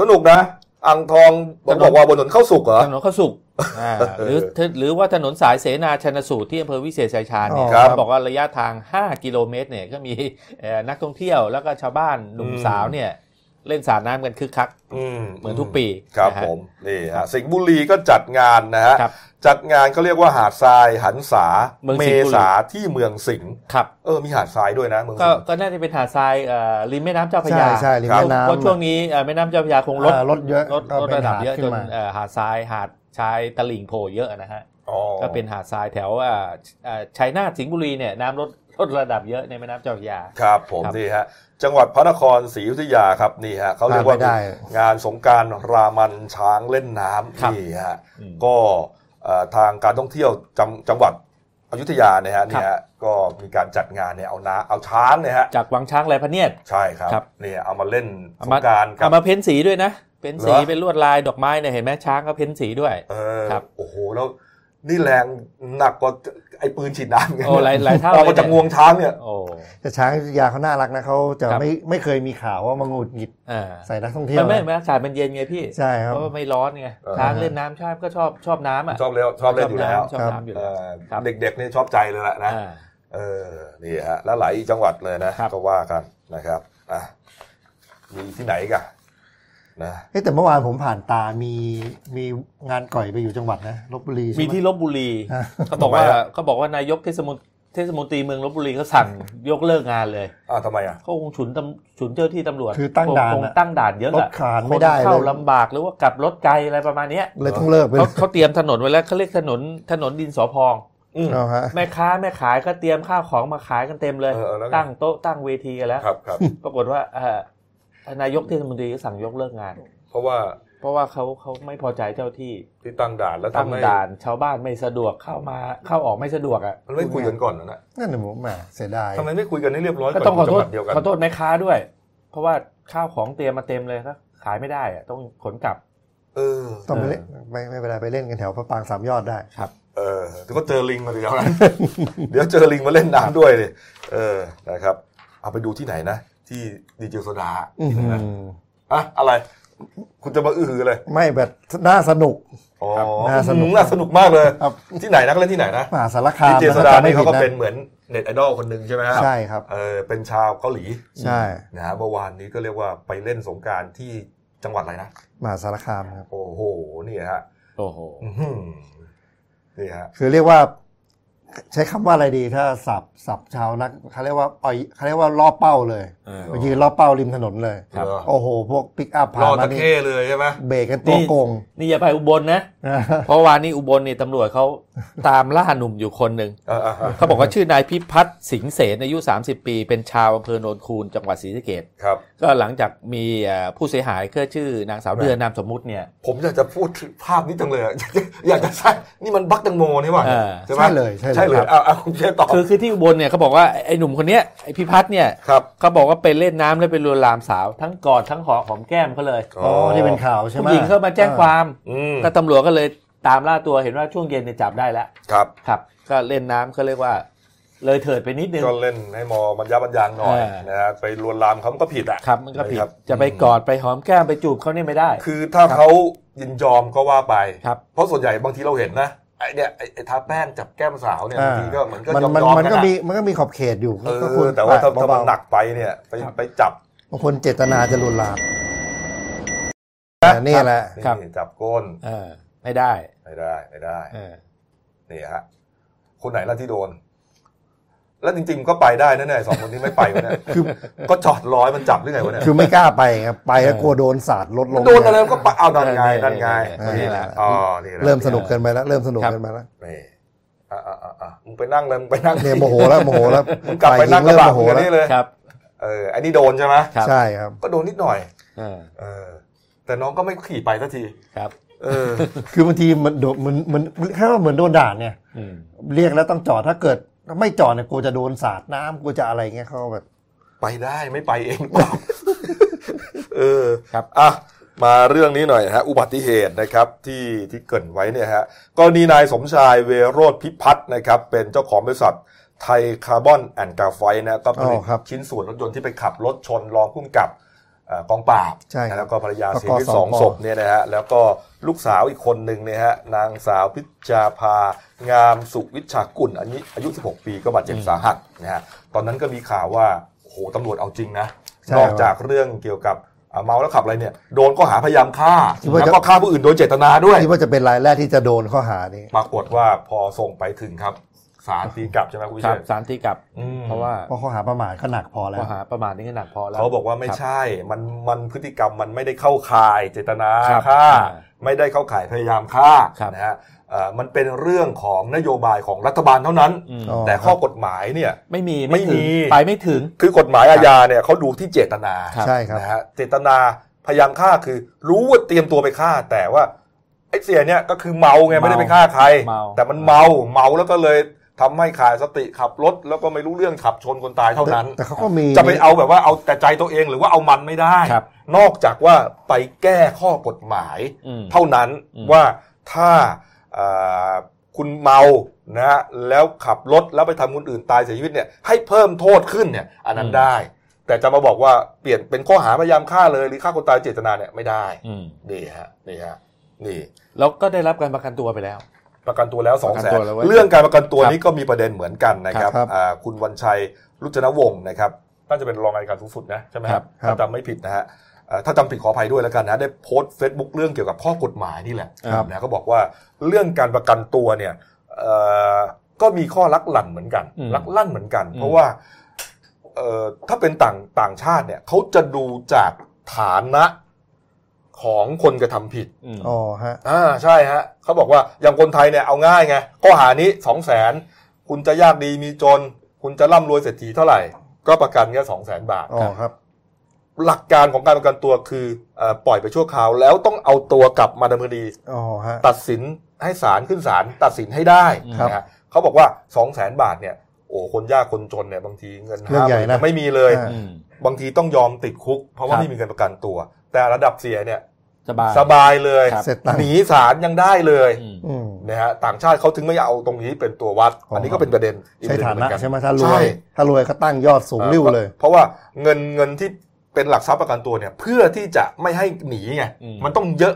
สนุกนะอ่างทองบอกบอกว่าบนถนนเข้าสุกเหรอถนนข้าวสุกอ่าเออหรือหรือว่าถนนสายเสนาชนสูตรที่อำเภอวิเศษชัยชาญเนี่ยอ๋อครับเขาบอกว่าระยะทาง 5 กิโลเมตรเนี่ยก็มีเอ่อนักท่องเที่ยวแล้วก็ชาวบ้านหนุ่มอืมสาวเนี่ยเล่นสาดน้ำกันคึกคักอืมเหมือนทุกปีครับนะฮะผมนี่ฮะสิงห์บุรีก็จัดงานนะฮะครับ จัดงานเขาเรียกว่าหาดทรายหันษาเมืองเมสิงห์บุรี ษาที่เมืองสิงห์ครับ เออมีหาดทรายด้วยนะเมืองก็สิงห์ ก็น่าจะเป็นหาดทรายเอ่อริมแม่น้ำเจ้าพระใช่ยาใช่ริมครับแม่น้ำเพราะช่วงนี้เอ่อแม่น้ำเจ้าพระยาคงลดอ่ารถเยอะลดก็ลดเป็นระดับหาดเยอะขึ้จนนมาเอ่อหาดทรายหาดชายตลิ่งโผล่เยอะนะฮะอ๋อก็เป็นหาดทรายแถวอ่าอ่าชัยนาทสิงห์บุรีเนี่ยน้ำลดลดระดับเยอะในแม่น้ำเจ้าพระยา ครับผมครับ นี่ฮะจังหวัดพระนครศรีอยุธยาครับนี่ฮะเขาเรียกว่าพลาดไม่ได้ งานสงกรารรามันช้างเล่นน้ำครับนี่ฮะอืมก็เอ่อ ทางการท่องเที่ยวจังจังหวัดอยุธยาเนี่ยฮะครับเนี่ยฮะก็มีการจัดงานเนี่ยเอาน้าเอาช้างเนี่ยฮะจากวังช้างไรพระเนียดใช่ครับครับเนี่ยเอามาเล่นเอาสมางกรารกัเอาบมาเพ้นสีด้วยนะเพ้นสีเหรอเป็นลวดลายดอกไม้เนี่ยเห็นไหมช้างก็เพ้นสีด้วย เออครับโอ้โหแล้วนี่แรงหนักกว่า ไอ้ปืนฉีดน้ำไงโอ้หลายหลายเท่าออกเลมายจากเนี่ยงวงช้างเนี่ยโอ้แต่ช้างอยุธยาเขาน่ารักนะเขาจะครับไม่ไม่เคยมีข่าวว่ามาหงุดหงิดอ่าใส่นักท่องเที่ยมัวนไม่นะไม่อากาศมันเย็นไงพี่ใช่ครับเพราะว่าไม่ร้อนไงเออช้างเล่นน้ำชอบก็ชอบชอบน้ำอะชอบเล่นชอบเล่นอยู่แล้วชอบครับน้ำอยู่เอแล้วอครับเด็กๆนี่ชอบใจเลยแหละนะอ่าเออนี่ฮะแล้วหลายจังหวัดเลยนะครับก็ว่ากันนะครับอะมีที่ไหนกัน นะเฮ้ยแต่เมื่อวานผมผ่านตามีมีงานก่อยไปอยู่จังหวัดนะลบบุรีใช่ไหมีที่ลบบุรีอ่าเขาบอกว่าเขาบอกว่านายกเทศมนตรีเทศมนตรีเมืองลบบุรีเขาสั่งยกเลิกงานเลยอ้าวทำไมอะเขาคงฉุนตำฉุนเจ้าที่ตำรวจ คือตั้งด่านคงอะตั้งด่านเยอะรอะถขานไม่ได้คนเลเข้ายลำบากหรือว่ากลับรถไกลอะไรประมาณเนี้ยเลยต้องเลิกไปเขาเขาเตรียมถนนไว้แล้วเขาเรียกถนนถนนดินสอพองอืมเอาฮะแม่ค้าแม่ขายก็เตรียมข้าวของมาขายกันเต็มเลยเออเออแล้วไงตั้งโต๊ะตั้งเวทีกันแล้วครับครับปรากฏว่าเอ่อ นายกเทศมนตรีก็สั่งยกเลิกงาน เพราะว่าเพราะว่าเขาเขาไม่พอใจเจ้าที่ที่ตั้งด่านแล้วตั้งทำให้ด่านชาวบ้านไม่สะดวกเข้ามาเข้าออกไม่สะดวกอะมันไม่คุยกันก่อนนะนะนั่นน่ะผมแหมเสียดายทำไมไม่คุยกันให้เรียบร้อยก่ก็อนต้องขอโทษจังหวัดเดียวกันขอโทษแม่ค้าด้วย เพราะว่าข้าวของเตรียมมาเต็มเลยก็ขายไม่ได้อะต้องขนกลับ เออต้องไปเล่นไม่ไม่เป็นไรไปเล่นกันแถวพระปรางสามยอดได้เออเดี๋ยวก็เจอลิงมาเดี๋ยวนะเดี๋ยวเจอลิงมาเล่นน้ำด้วยดิเออนะครับ เอาไปดูที่ไหนนะ ที่ดีเจโซดาอื้อที่ไหนหืนะออะอะไร คุณจะมาอื้อหือเลย ไม่แบบน่าสนุกอ๋อน่าสนุกอืมน่าสนุกมากเลยครับที่ไหนนักเล่นที่ไหนนะมหาสารคาดีมเจนะโซถ้าดาจำไม่นี่ผิเขาดก็นะเป็นเหมือนเน็ตไอดอลคนหนึ่งใช่ไหมฮะใช่ครับเออเป็นชาวเกาหลีใช่นะฮะเมื่อวานนี้ก็เรียกว่าไปเล่นสงกรารที่จังหวัดอะไรนะมหาสารคามครับโอ้โหนี่ฮะโอ้โหอื้อหือนี่ฮะคือเรียกว่า ใช้คำว่าอะไรดีถ้าสับสับชาวนักเขาเรียกว่าอ่อยเขาเรียกว่ารอบเป้าเลยเออไปยืนรอบเป้าริมถนนเลยครับเหรอโอ้โห พวกปิกอัพรผ่าอนมาตะนี่เข้เลยใช่ไหมเบรกกันตัวโกง นี่อย่าไปอุบลนะ เพราะวานนี้อุบลนี่ตำรวจเขาตามล่าหนุ่มอยู่คนหนึ่งเออเออเออเขาบอกว่าชื่อนายพิพัฒน์สิงห์เสนอายุ 30 ปี เป็นชาวอำเภอโนนคูนจังหวัดศรีสะเกดครับ ก็หลังจากมีเอ่อผู้เสียหายก็ชื่อนางสาวเดือนนามสมมุติเนี่ย ผมอยากจะพูดถึงภาพนี้จังเลยอะอยากจะใช่นี่มันบักแตังโมนี่หว่าเออใช่ไหมใช่เลยใช่เลยใช่เลยครับเอาเอาคุณเชื่อต่อคือคือที่อุบลเนี่ยเขาบอกว่าไอ้หนุ่มคนเนี้ยไอ้พิพัฒน์เนี่ยครับเขาบอกว่าไปเล่นน้ำแล้วไปลวนลามสาว ทั้งกอดทั้งหอหอมแก้มเขาเลยอ๋อที่เป็นข่าวใช่ไหมผู้หญิงเข้ามาแจ้งความก็ตำรวจก็เลยตามล่าตัวเห็นว่าช่วงเย็นเนี่ยจับได้แล้วครับครับ ก็เล่นน้ำก็เรียกว่าเลยเถิดไปนิดนึงก็เล่นให้มอบรรยาบรรยังหน่อยอนะฮะไปลวนลามเขาก็ผิดอะครับมันก็ผิดจะไปกอดไปหอมแก้มไปจูบเขาเนี่ยไม่ได้ คือถ้าเขายินยอมก็ว่าไปครับเพราะส่วนใหญ่บางทีเราเห็นนะ เนี่ยไอ้ไอ้ทาแป้งจับแก้มสาวเนี่ยอ่าบางทีก็เหมือนก็มันยอมมันยอมมันกันก็อะมีมันก็มีขอบเขตอยู่เอก็อควรแต่ว่าถ้าถ้าเบมันหนักไปเนี่ยไปครับไปจับบางคนเจตนาจะลวนลามแต่นี่แหละครับนี่จับก้นเออไม่ได้ ไม่ได้ไม่ได้เออนี่ฮะคนไหนล่ะที่โดน แล้วจริงๆก็ไปได้นะเนี่ยสองคนนี้ไม่ไปวะเนี่ยคือก็จอดร้อยมันจับหรือไงวะเนี่ยคือไม่กล้าไปครับไปแล้วกลัวโดนสาดลดลงโดนอะไรมันก็ไปเอาดันไงดันไงเออนี่แหละอ๋อนี่แหละเริ่มสนุกเกันไปแล้วเริ่มสนุกเกันไปแล้วนี่อะอะอะอะมึงไปนั่งเลยมึงไปนั่งเนี่ยโมโหแล้วโมโหแล้วมึงกลับไปฝ่ายหญินั่งงกระเริ่มบะโมโหมึงอันแล้วนี้เลยครับเอออันนี้โดนใช่ไหมครับใช่ครับ ก็โดนนิดหน่อยเออเออแต่น้องก็ไม่ขี่ไปสักทีครับเออคือบางทีมันโดนมันมันแค่ว่าเหมือนโดนด่าเนี่ยอืมเรียกแล้วต้องจอดถ้าเกิด ไม่จอดเนี่ยกูจะโดนสาดน้ำกูจะอะไรเงี้ยเขาแบบ ไปได้ไม่ไปเองหรือเปล่า เออครับ อะมาเรื่องนี้หน่อยฮะอุบัติเหตุนะครับที่ที่เกรินไว้เนี่ยฮะกรณีนายสมชายเวโรธพิพัฒน์นะครับ เป็นเจ้าของบริษัทไทยคาร์บอนแอนด์กาไฟนะก็ผลิตอ๋อครับชิ้นส่วนรถยนต์ที่ไปขับรถชนรองพุ่มกับเอ่อกองปราบใช่ครับแล้วก็ภรรยาปกเสียชีวิตสองปศพเนี่ยนะฮะแล้วก็ ลูกสาวอีกคนหนึ่งเนี่ยฮะนางสาวพิจาภางามสุวิชากุลอันนี้อายุ 16 ปีก็บาดเจ็บสาหัสนะฮะตอนนั้นก็มีข่าวว่าโอ้โหตำรวจเอาจริงนะใช่นอกจากเรื่องเกี่ยวกับอ่าเมาแล้วขับอะไรเนี่ยโดนข้อหาพยายามฆ่าคิดว่าจะแล้วก็ฆ่าผู้อื่นโดยเจตนาด้วยคิดว่าจะเป็นรายแรกที่จะโดนข้อหานี้ปรากฏว่าพอส่งไปถึงครับ ศาลตีกลับใช่ไหมคุณวิครัเชบษสารตีกลับอืมเพราะว่าเพราะข้อหาประมาทก็หนักพอแล้วข้อหาประมาทนี่ก็หนักพอแล้วเขาบอกว่าไม่ครับใช่ มันมันพฤติกรรมมันไม่ได้เข้าข่ายเจตนาครับฆ่าอ่า ไม่ได้เข้าข่ายพยายามฆ่าครับนะฮะเอ่อมันเป็นเรื่องของนโยบายของรัฐบาลเท่านั้นอืมอ๋อแต่ข้อกฎหมายเนี่ยไม่มีไม่ถึงมีไปไม่ถึง คือกฎหมายอาญาเนี่ยเขาดูที่เจตนาครับใช่ครับนะฮะเจตนาพยายามฆ่าคือ รู้ว่าเตรียมตัวไปฆ่า แต่ว่าไอ้เสียเนี่ยก็คือเมาไงเมาไม่ได้ไปฆ่าใครเมาแต่มันเมาเมาแล้วก็เลย ทำให้ขาดสติขับรถ แล้วก็ไม่รู้เรื่องขับชนคนตายเท่านั้น แต่เขาก็มีจะไปเอาแบบว่าเอาแต่ใจตัวเองหรือว่าเอามันไม่ได้ครับนอกจากว่าไปแก้ข้อกฎหมายอืมเท่านั้นอืมว่าถ้าเอ่อคุณเมานะฮะแล้วขับรถแล้วไปทำคนอื่นตายเสียชีวิตเนี่ยให้เพิ่มโทษขึ้นเนี่ยอันนั้นอืมได้ แต่จะมาบอกว่าเปลี่ยนเป็นข้อหาพยายามฆ่าเลยหรือฆ่าคนตายเจตนาเนี่ยไม่ได้อืมนี่ฮะนี่ฮะนี่แล้วก็ได้รับการประกันตัวไปแล้ว ประกันตัวแล้วสองประกัแสนนตัวแล้วเว้ยเรื่องการประกันตัวครับนี้ก็มีประเด็นเหมือนกันนะครับครับอ่าคุณวันชัยรุจนวงศ์นะครับน่าจะเป็นรองอัยการสูงสุดนะใช่ไหมครับครับถ้าจำไม่ผิดนะฮะอ่าถ้าจำผิดขออภัยด้วยแล้วกันนะได้โพสต์เฟซบุ๊กเรื่องเกี่ยวกับข้อกฎหมายนี่แหละครับนะก็บอกว่าเรื่องการประกันตัวเนี่ยเอ่อก็มีข้อลักหลั่นเหมือนกันอืมลักลั่นเหมือนกันอืมเพราะว่าเอ่อถ้าเป็นต่างต่างชาติเนี่ยเขาจะดูจากฐานะ ของคนกระทำผิดอืมอ๋อฮะอ่าใช่ฮะเขาบอกว่าอย่างคนไทยเนี่ยเอาง่ายไงข้อหานี้สองแสนคุณจะยากดีมีจน คุณจะร่ำรวยเศรษฐีเท่าไหร่ ก็ประกันแค่สองแสนบาทอ๋อครับ หลักการของการประกันตัวคือเออปล่อยไปชั่วคราว แล้วต้องเอาตัวกลับมาดำเนินคดีอ๋อฮะตัดสินให้ศาลขึ้นศาลตัดสินให้ได้ครับนะฮะเขาบอกว่าสองแสนบาทเนี่ยโอ้คนยากคนจนเนี่ยบางทีเงินเรื่องห้าใหญ่หมื่นะไม่มีเลยอ่าอืมบางทีต้องยอมติดคุก เพราะว่าครับไม่มีเงินประกันตัว แต่ระดับเสียเนี่ยสบายสบายเลยครับเสร็จตังค์หนีศาลยังได้เลยอืมอืมนะฮะต่างชาติเขาถึงไม่เอาตรงนี้เป็นตัววัดอ๋ออัอันนี้ก็เป็นประเด็นอีกใช้ประเด็ฐาเหมืนะอกัใช่ไหมถ้ารวยใช่ถ้ารวยก็ตั้งยอดสูงริ้วเลย เพราะว่าเงินเงินที่เป็นหลักทรัพย์ประกันตัวเนี่ยเพื่อที่จะไม่ให้หนีไงอืมมันต้องเยอะ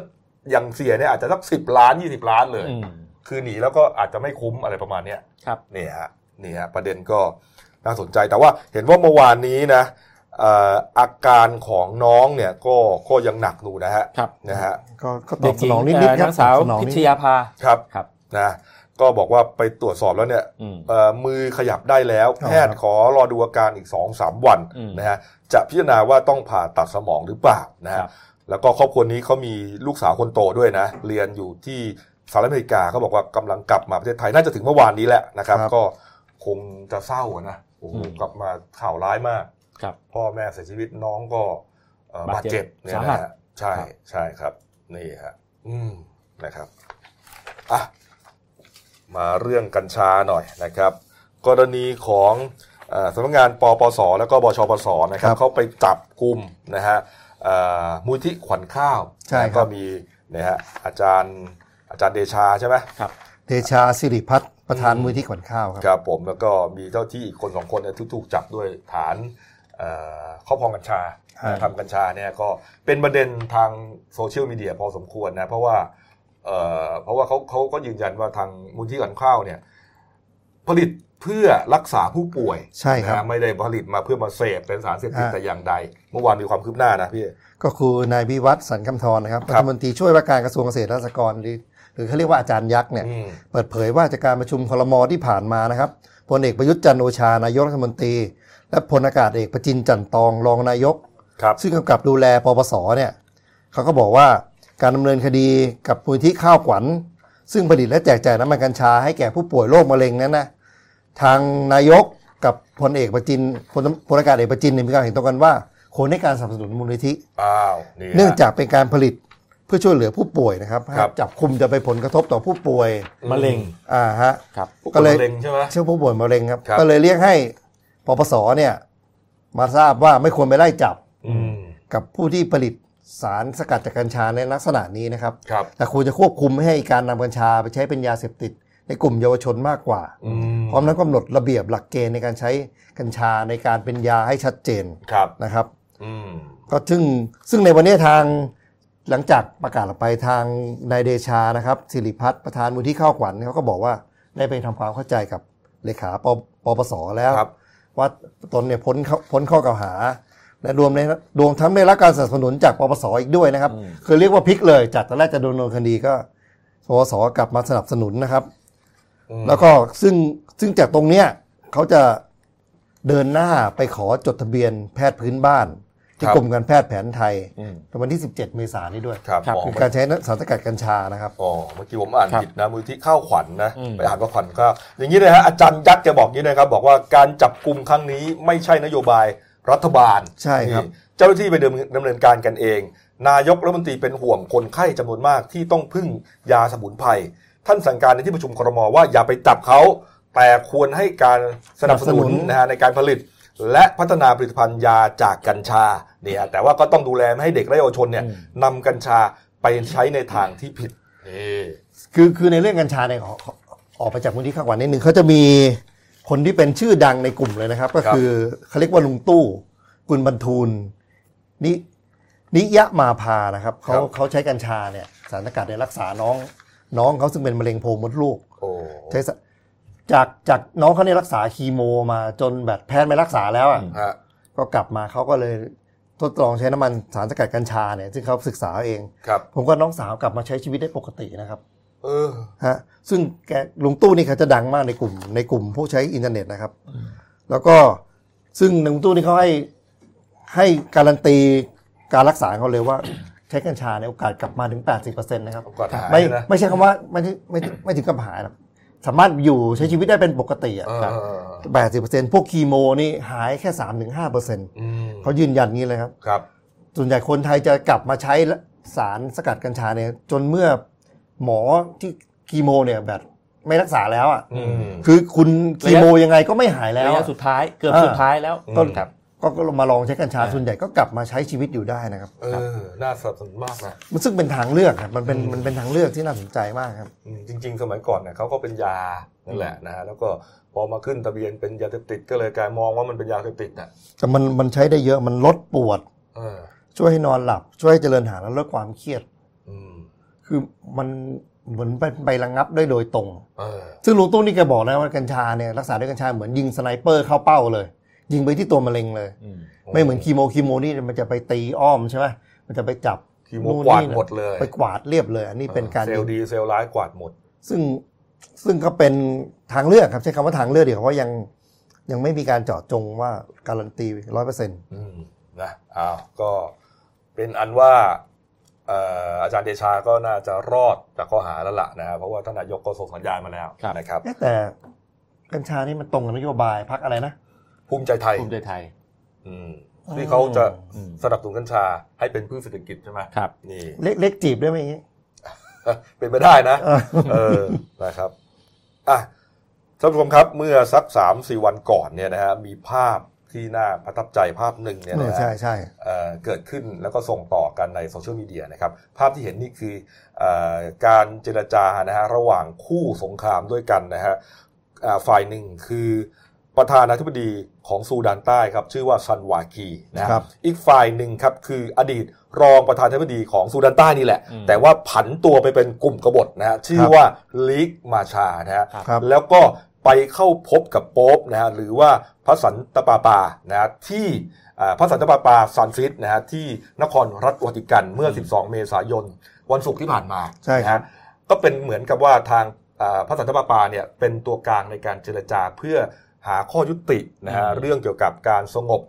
อย่างเสียเนี่ยอาจจะสักสิบล้านยี่สิบล้านเลยอืมคือหนีแล้วก็อาจจะไม่คุ้มอะไรประมาณเนี้ยครับนี่ฮะนี่ฮะประเด็นก็น่าสนใจแต่ว่าเห็นว่าเมื่อวานนี้นะเอ่ออาการของน้องเนี่ยก็ก็ยังหนักอยู่นะฮะครับนะฮะก็ก็ตเด็อกบหสญิงนองนิดเอ่ๆอครับนางสาวตอบสนองพินิดชยาภาครับครับนะก็บอกว่าไปตรวจสอบแล้วเนี่ยอืมเอ่อมือขยับได้แล้วอ๋อแพทย์ขอรอดูอาการอีกสองสามวันอืมนะฮะจะพิจารณาว่าต้องผ่าตัดสมองหรือเปล่านะครัฮะบแล้วก็ครอบครัวนี้เขามีลูกสาวคนโตด้วยนะ เรียนอยู่ที่สหรัฐอเมริกาเขาบอกว่ากำลังกลับมาประเทศไทยน่าจะถึงเมื่อวานนี้แหละนะครับครับก็คงจะเศร้าอะนะโอ้โหอืมกลับมาข่าวร้ายมากครับ พ่อแม่เสียชีวิตน้องก็เอ่อบาบาดดเจ็เจ็บบเนี่ยสานะหัสฮะใช่ครับใช่ครับ นี่ฮะอืมนะครับอะมาเรื่องกัญชาหน่อยนะครับ กรณีของเอ่อสำนักงานปปส แล้วก็บชปสนะครับครับเขาไปจับกลุ่มนะฮะเอ่อมูลที่ขวัญข้าวใช่ครับก็มีนะฮะอาจารย์อาจารย์เดชาใช่ไหมครับเดชาสิริพัฒน์ประธานมูลที่ขวัญข้าวครับครับผมแล้วก็มีเจ้าที่อีกคนสองคนเนี่ยที่ถูกจับด้วยฐานเอ่อ ครอบครองกัญชาใช่ทำกัญชาเนี่ยก็เป็นประเด็นทางโซเชียลมีเดียพอสมควรนะเพราะว่าเอ่อเพราะว่าเขาเขาก็ยืนยันว่าทางมูลที่ก่อนข้าวเนี่ยผลิตเพื่อรักษาผู้ป่วยใช่ครับนะไม่ได้ผลิตมาเพื่อมาเสพเป็นสารเสพติดฮะแต่อย่างใด เมื่อวานมีความคืบหน้านะพี่ก็คือนายวิวัฒน์สันคำทรนะครับครัรับฐมนตรีช่วยว่าการกระทรวงเกษตรและสหกรณ์หรือหรือเขาเรียกว่าอาจารย์ยักษ์เนี่ยอืมเปิดเผยว่าจากการประชุมคลมที่ผ่านมานะครับพลเอกประยุทธ์จันทร์โอชานายกรัฐมนตรี และพลอากาศเอกประจินจันทร์ตองรองนายกครับซึ่งกำกับดูแลปปสเนี่ยเขาก็บอกว่าการดำเนินคดีกับมูลที่ข้าวขวัญ ซึ่งผลิตและแจกจ่ายน้ำมันกัญชาให้แก่ผู้ป่วยโรคมะเร็งนั้นนะทางนายกกับพลเอกประจินพลพลอากาศเอกประจินเนี่ยมีการเห็นตรงกันว่าควรให้การสนับสนุนมูลนิธิอ้าวนี่ฮะเนื่องจากเป็นการผลิตเพื่อช่วยเหลือผู้ป่วยนะครับครับจับคุมจะไปผลกระทบต่อผู้ป่วยมะเร็งอ่าฮะครับผู้ก็เลยมะเร็งใช่ไหมเชื่อผู้ป่วยมะเร็งครับครับก็เลยเรียกให้ ปปสเนี่ยมาทราบว่าไม่ควรไปไล่จับอืมกับผู้ที่ผลิตสารสกัดจากกัญชาในลักษณะนี้นะครับครับแต่ควรจะควบคุมไม่ให้การนำกัญชาไปใช้เป็นยาเสพติด ในกลุ่มเยาวชนมากกว่าอืมพร้อมทั้งกำหนดระเบียบหลักเกณฑ์ในการใช้กัญชาในการเป็นยาให้ชัดเจนครับนะครับอืมก็ซึ่งซึ่งในวันนี้ทางหลังจากประกาศออกไปทางนายเดชานะครับสิริพัฒน์ประธานมูลที่ข้าวขวัญเขาก็บอกว่าได้ไปทำความเข้าใจกับเลขาปปปสแล้วครับ ว่าตนเนี่ยพ้นเข้าพ้นข้อกล่าวหา และรวมในรวมทั้งได้รับการสนับสนุนจากปปสอีกด้วยนะครับอืมคือเรียกว่าพลิกเลย จากตอนแรกจะโดนดำเนินคดีก็ปปสกลับมาสนับสนุนนะครับอืมแล้วก็ซึ่งซึ่งจากตรงเนี้ยเขาจะเดินหน้าไปขอจดทะเบียนแพทย์พื้นบ้าน ที่ครับกรมการแพทย์แผนไทยอืมในวันที่ 17 เมษายนนี้ด้วยครับครับอ๋อคือการใช้สารสกัดกัญชานะครับอ๋อเมื่อกี้ผมอ่านครับผิดนะมูลที่ข้าวขวัญนะอืมไปอ่านว่าขวัญข้าวอย่างนี้เลยฮะอาจารย์ยักษ์แกบอกอย่างนี้นะครับ บอกว่าการจับกลุ่มครั้งนี้ไม่ใช่นโยบายรัฐบาลใช่ครับนี่เจ้าหน้าที่ไปดำเนินดำเนินการกันเอง นายกรัฐมนตรีเป็นห่วงคนไข้จำนวนมากที่ต้องพึ่งยาสมุนไพรท่านสั่งการในที่ประชุมครมว่าอย่าไปจับเขาแต่ควรให้การสนับสนุนสนับสนุนนะฮะในการผลิต และพัฒนาผลิตภัณฑ์ยาจากกัญชาเนี่ยแต่ว่าก็ต้องดูแลไม่ให้เด็กและเยาวชนเนี่ยอืมนำกัญชาไปใช้ในทางที่ผิดนี่คือคือในเรื่องกัญชาเนี่ยขอขอออกไปจากมูลที่ข้าวขวัญนิดนึงเขาจะมีคนที่เป็นชื่อดังในกลุ่มเลยนะครับ ก็คือเขาเรียกว่าลุงตู้กุลบรรทูลนินิยะมาพานะครับเขาครับเขาใช้กัญชาเนี่ยสารสกัดในรักษาน้องน้องเขาซึ่งเป็นมะเร็งโพรงมดลูกโอ้ใช้ส จากจากน้องเขาเนี่ยรักษาคีโมมาจนแบบแพทย์ไม่รักษาแล้วอะฮะก็กลับมาเขาก็เลยทดลองใช้น้ำมันสารสกัดกัญชาเนี่ยซึ่งเขาศึกษาเอง ครับ ผมก็น้องสาวกลับมาใช้ชีวิตได้ปกตินะครับเออ ฮะซึ่งแกลุงตู้นี่เขาจะดังมากในกลุ่ม ในกลุ่มผู้ใช้อินเทอร์เน็ตนะครับ แล้วก็ซึ่งลุงตู้นี่เขาให้ให้การันตีการรักษาเขาเลยว่า ใช้กัญชาในยโอกาสกลับมาถึง 80%นะครับ โอกาสหายไม่นะ ไม่ใช่คำว่าไม่ใช่ไม่ไม่ถึงกับหายหรอก สามารถอยู่ใช้ชีวิตได้เป็นปกติอะเออเออแปดสิบเปอร์เซ็นต์พวกคีโมนี่หายแค่สามถึงห้าเปอร์เซ็นต์อืมเขายืนยันงี้เลยครับครับ ส่วนใหญ่คนไทยจะกลับมาใช้สารสกัดกัญชาเนี่ยจนเมื่อหมอที่คีโมเนี่ยแบบไม่รักษาแล้วอะอืมคือคุณคีโมยังไงก็ไม่หายแล้วระยะอะสุดท้ายเกือบอ่าสุดท้ายแล้วต้นครับก็ ก็มาลองใช้กัญชาส่วนใหญ่ก็กลับมาใช้ชีวิตอยู่ได้นะครับเออน่าสนับสนุนมากนะมันซึ่งเป็นทางเลือกครับมันเป็นอืมมันเป็นทางเลือกที่น่าสนใจมากครับอืมจริง ๆ สมัยก่อนเนี่ยเขาก็เป็นยานั่นแหละนะฮะแล้วก็พอมาขึ้นทะเบียนเป็นยาเสพติดก็เลยกลายมองว่ามันเป็นยาเสพติดน่ะแต่มันมันใช้ได้เยอะมันลดปวดเออช่วยให้นอนหลับ ช่วยให้เจริญอาหารและลดความเครียดอืมคือมันเหมือนไปไประงับได้โดยตรงเออซึ่งลุงตู้นี่แกบอกนะว่ากัญชาเนี่ยรักษาด้วยกัญชาเหมือนยิง sniper เข้าเป้าเลย ยิงไปที่ตัวมะเร็งเลย ไม่เหมือนคีโมคีโมนี่มันจะไปตีอ้อมใช่ไหมมันจะไปจับคีโมนู่นกวาดนี่หมดเลย ไปกวาดเรียบเลยอันนี้เป็นการเซลล์ดีเซลล์ร้ายกวาดหมด ซึ่งซึ่งก็เป็นทางเลือกครับ ใช้คำว่าทางเลือกเดียวาเพราะยังยังไม่มีการเจาะจงว่าการันตีร้อยเปอร์เซ็นต์อืมนะอ้าวก็เป็นอันว่าเอ่ออาจารย์เดชาก็น่าจะรอดจากข้อหาแล้วล่ะนะฮะเพราะว่าท่านนายกก็ส่งสัญญาณมาแล้วครับนะครับแต่กัญชานี่มันตรงกับนโยบายพักอะไรนะ ภูมิใจไทย ภูมิใจไทย อืมที่เขาจะอืมสนับสนุนกัญชาให้เป็นพืชเศรษฐกิจใช่ไหมครับ นี่เล็กเล็กจีบได้ไหมอย่างงี้ เป็นไปได้นะเออเออ นะครับ อะท่านผู้ชมครับเมื่อสักสามสี่วันก่อนเนี่ยนะฮะมีภาพที่น่าประทับใจภาพหนึ่งเนี่ยเออนะฮะใช่ใช่เอ่อเกิดขึ้นแล้วก็ส่งต่อกันในโซเชียลมีเดียนะครับ ภาพที่เห็นนี่คือเอ่อการเจรจานะฮะระหว่างคู่สงครามด้วยกันนะฮะอ่าฝ่ายหนึ่งคือ ประธานาธิบดีของซูดานใต้ครับชื่อว่าซันวากีนะฮะครับอีกฝ่ายหนึ่งครับคืออดีตรองประธานาธิบดีของซูดานใต้นี่แหละอืมแต่ว่าผันตัวไปเป็นกลุ่มกบฏนะฮะชื่อครับว่าลีกมาชานะฮะครับแล้วก็ไปเข้าพบกับโป๊ปนะฮะหรือว่าพระสันตะปาปานะฮะที่อ่าพระสันตะปาปาซานฟริสนะฮะที่นครรัฐวาติกันเมื่อ 12 เมษายน วันศุกร์ที่ผ่านมาใช่ครับนะฮะก็เป็นเหมือนกับว่าทางอ่าพระสันตะปาปาเนี่ยเป็นตัวกลางในการเจรจาเพื่อ หาข้อยุตินะฮะอืมเรื่องเกี่ยวกับการสงบ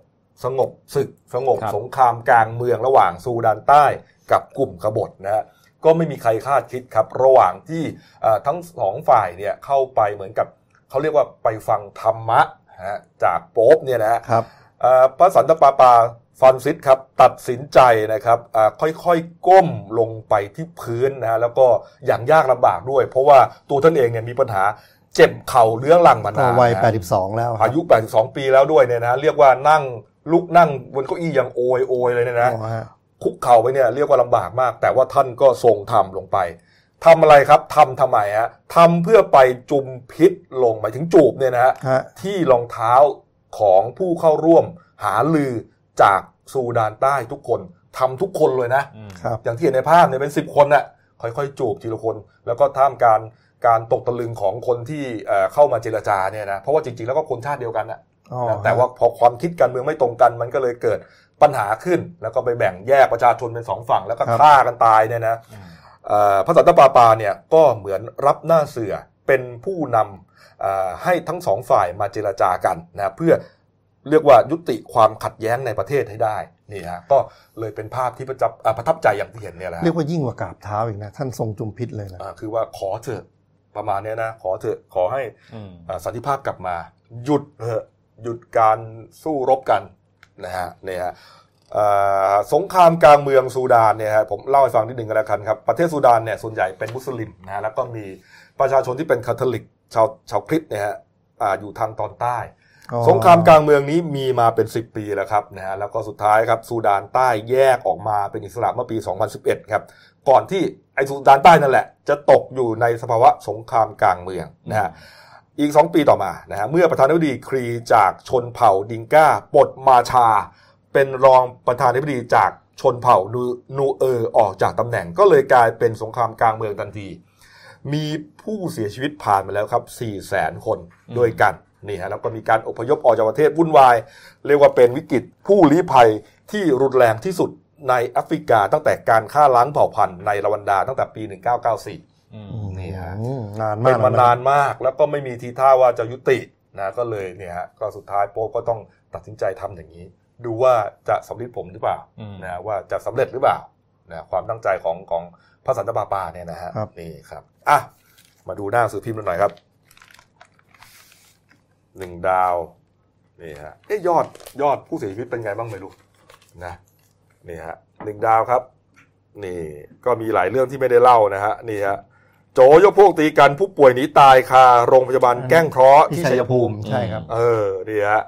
สงบศึกสงบครับสงครามกลางเมืองระหว่างซูดานใต้กับกลุ่มกบฏนะฮะก็ไม่มีใครคาดคิดครับ ระหว่างที่เอ่อทั้งสองฝ่ายเนี่ยเข้าไปเหมือนกับเขาเรียกว่าไปฟังธรรมะนะฮะจากโป๊ปเนี่ยนะฮะครับเอ่อพระสันตะปาปาฟรานซิสครับตัดสินใจนะครับอ่าค่อยๆก้มลงไปที่พื้นนะฮะแล้วก็อย่างยากลำบากด้วย เพราะว่าตัวท่านเองเนี่ยมีปัญหา เจ็บเข่าเรื้อรังมาก็นานวัยนะฮะ82 แล้วครับอายุ 82 ปีแล้วด้วยเนี่ยนะฮะเรียกว่านั่งลุกนั่งบนเก้าอี้อย่างโอยโอยเลยเนี่ยนะอ๋อฮะคุกเข่าไปเนี่ยเรียกว่าลำบากมาก แต่ว่าท่านก็ทรงทำลงไปทำอะไรครับทำทำไมฮะทำเพื่อไปจุมพิษลงหมายถึงจูบเนี่ยนะฮะฮะที่รองเท้าของผู้เข้าร่วมหาลือจากซูดานใต้ทุกคนทำทุกคนเลยนะอืมครับอย่างที่เห็นในภาพเนี่ยเป็นสิบคนน่ะค่อยๆ จูบทีละคน แล้วก็ท่ามการ การตกตะลึงของคนที่เอ่อเข้ามาเจรจาเนี่ยนะเพราะว่าจริงๆแล้วก็คนชาติเดียวกันน่ะอ๋อนะแต่ว่าพอความคิดการเมืองไม่ตรงกัน มันก็เลยเกิดปัญหาขึ้น แล้วก็ไปแบ่งแยกประชาชนเป็นสองฝั่งแล้วก็ฆ่ากันตายเนี่ยนะเอ่อพระสันตะปาปาเนี่ยก็เหมือนรับหน้าเสือเป็นผู้นำเอ่อให้ทั้งสองฝ่ายมาเจรจากันนะเพื่อเรียกว่ายุติความขัดแย้งในประเทศให้ได้นี่ฮะก็เลยเป็นภาพที่ประจับอ่าประทับใจอย่างที่เห็นเนี่ยแหละฮะเรียกว่ายิ่งกว่ากราบเท้าอีกนะ ท่านทรงจุมพิษเลยนะอ่าคือว่าขอเถอะ ประมาณเนี้ยนะขอเถอะขอให้อืมอ่าสันติภาพกลับมา หยุดเถอะหยุดการสู้รบกันนะฮะเนี่ยฮะอ่าสงครามกลางเมืองซูดานเนี่ยฮะผมเล่าให้ฟังนิดหนึ่งกันแล้วกันครับประเทศซูดานเนี่ยส่วนใหญ่เป็นมุสลิมนะฮะแล้วก็มีประชาชนที่เป็นคาทอลิกชาวชาวคริสต์เนี่ยฮะอ่าอยู่ทางตอนใต้อ๋อสงครามกลางเมืองนี้มีมาเป็น 10 ปีแล้วครับนะฮะแล้วก็สุดท้ายครับซูดานใต้แยกออกมาเป็นอิสระเมื่อปี 2011 ครับ ก่อนที่ไอ้สุดานใต้นั่นแหละ จะตกอยู่ในสภาวะสงครามกลางเมืองนะฮะอีก 2 ปีต่อมานะฮะเมื่อประธานาธิบดีครีจากชนเผ่าดิงก้าปลดมาชา เป็นรองประธานาธิบดีจากชนเผ่านูนูเออออกจากตำแหน่งก็เลยกลายเป็นสงครามกลางเมืองทันที มีผู้เสียชีวิตผ่านมาแล้วครับ4 0 0แสนคนด้วยกันนี่ฮะแล้วก็มีการอพยพออกจากประเทศวุ่นวาย เรียกว่าเป็นวิกฤตผู้ลี้ภัยที่รุนแรงที่สุด ในแอฟริกาตั้งแต่การฆ่าล้างเผ่าพันธุ์ในรวันดาตั้งแต่ปี 1994อืมนี่ฮะอืมนานเป็มานกมานานมากแล้วก็ไม่มีทีท่าว่าจะยุตินะก็เลยเนี่ยฮะก็สุดท้ายโป๊ปก็ต้องตัดสินใจทำอย่างนี้ ดูว่าจะสำเร็จผมหรือเปล่าอืมนะว่าจะสำเร็จหรือเปล่านะความตั้งใจของของพระสันตะปาปาเนี่ยนะฮะครับนี่ครับอะมาดูหน้าหนังสือพิมพ์หน่อยครับหนึ่งดาวนี่ฮะเอ๊ะยอดยอดผู้เสียชีวิตเป็นไงบ้างไม่รู้นะ นี่ฮะหนึ่งดาวครับ นี่ก็มีหลายเรื่องที่ไม่ได้เล่านะฮะนี่ฮะโจยกพวกตีกันผู้ป่วยหนีตายคาโรงพยาบาลแกล้งเคราะห์ที่ที่ชัชัยยภูภูมิมิใช่ครับ เออนี่ฮะ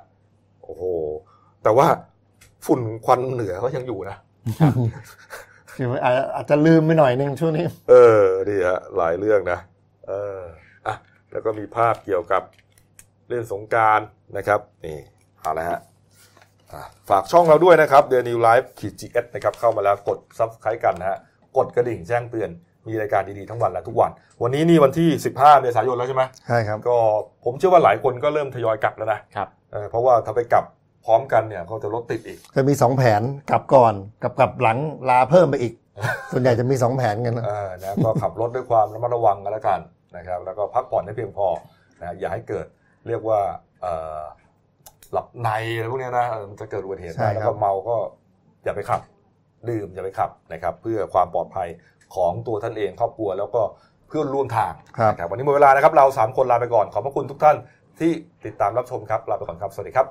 โอ้โหแต่ว่าฝุ่นควันเหนือเขายังอยู่นะคืออาจอาจจะลืมไปหน่อยนึงช่วงนี้ เออดีฮะหลายเรื่องนะเอออะแล้วก็มีภาพเกี่ยวกับเล่นสงกรานต์นะครับ นี่เอาละฮะอะ ฝากช่องเราด้วยนะครับเดลินิวส์ขีด TH นะครับเข้ามาแล้วกด subscribe กันนะฮะกดกระดิ่งแจ้งเตือนมีรายการดีๆทั้งวันและทุกวัน วันนี้นี่วันที่ 15 เมษายนแล้วใช่ไหมใช่ครับก็ผมเชื่อว่าหลายคนก็เริ่มทยอยกลับแล้วนะครับเออเพราะว่าถ้าไปกลับพร้อมกันเนี่ยเขาจะรถติดอีกจะมีสองแผนกลับก่อนกับกลับหลังลาเพิ่มไปอีก ส่วนใหญ่จะมีสองแผนกันนะเออนะก็ขับรถด้วยความระมัดระวังกันแล้วกันนะครับแล้วก็พักผ่อนให้เพียงพอนะอย่าให้เกิดเรียกว่าเอ่อ หลับในอะไรพวกเนี้ยนะเออมันจะเกิดอุบัติเหตุใช่ได้ครับแล้วก็เมาก็อย่าไปขับ ดื่มอย่าไปขับนะครับ เพื่อความปลอดภัยของตัวท่านเองครอบครัวแล้วก็เพื่อนร่วมทางครับนะครับวันนี้หมดเวลานะครับเราสามคนลาไปก่อนขอบพระคุณทุกท่านที่ติดตามรับชมครับลาไปก่อนครับ สวัสดีครับ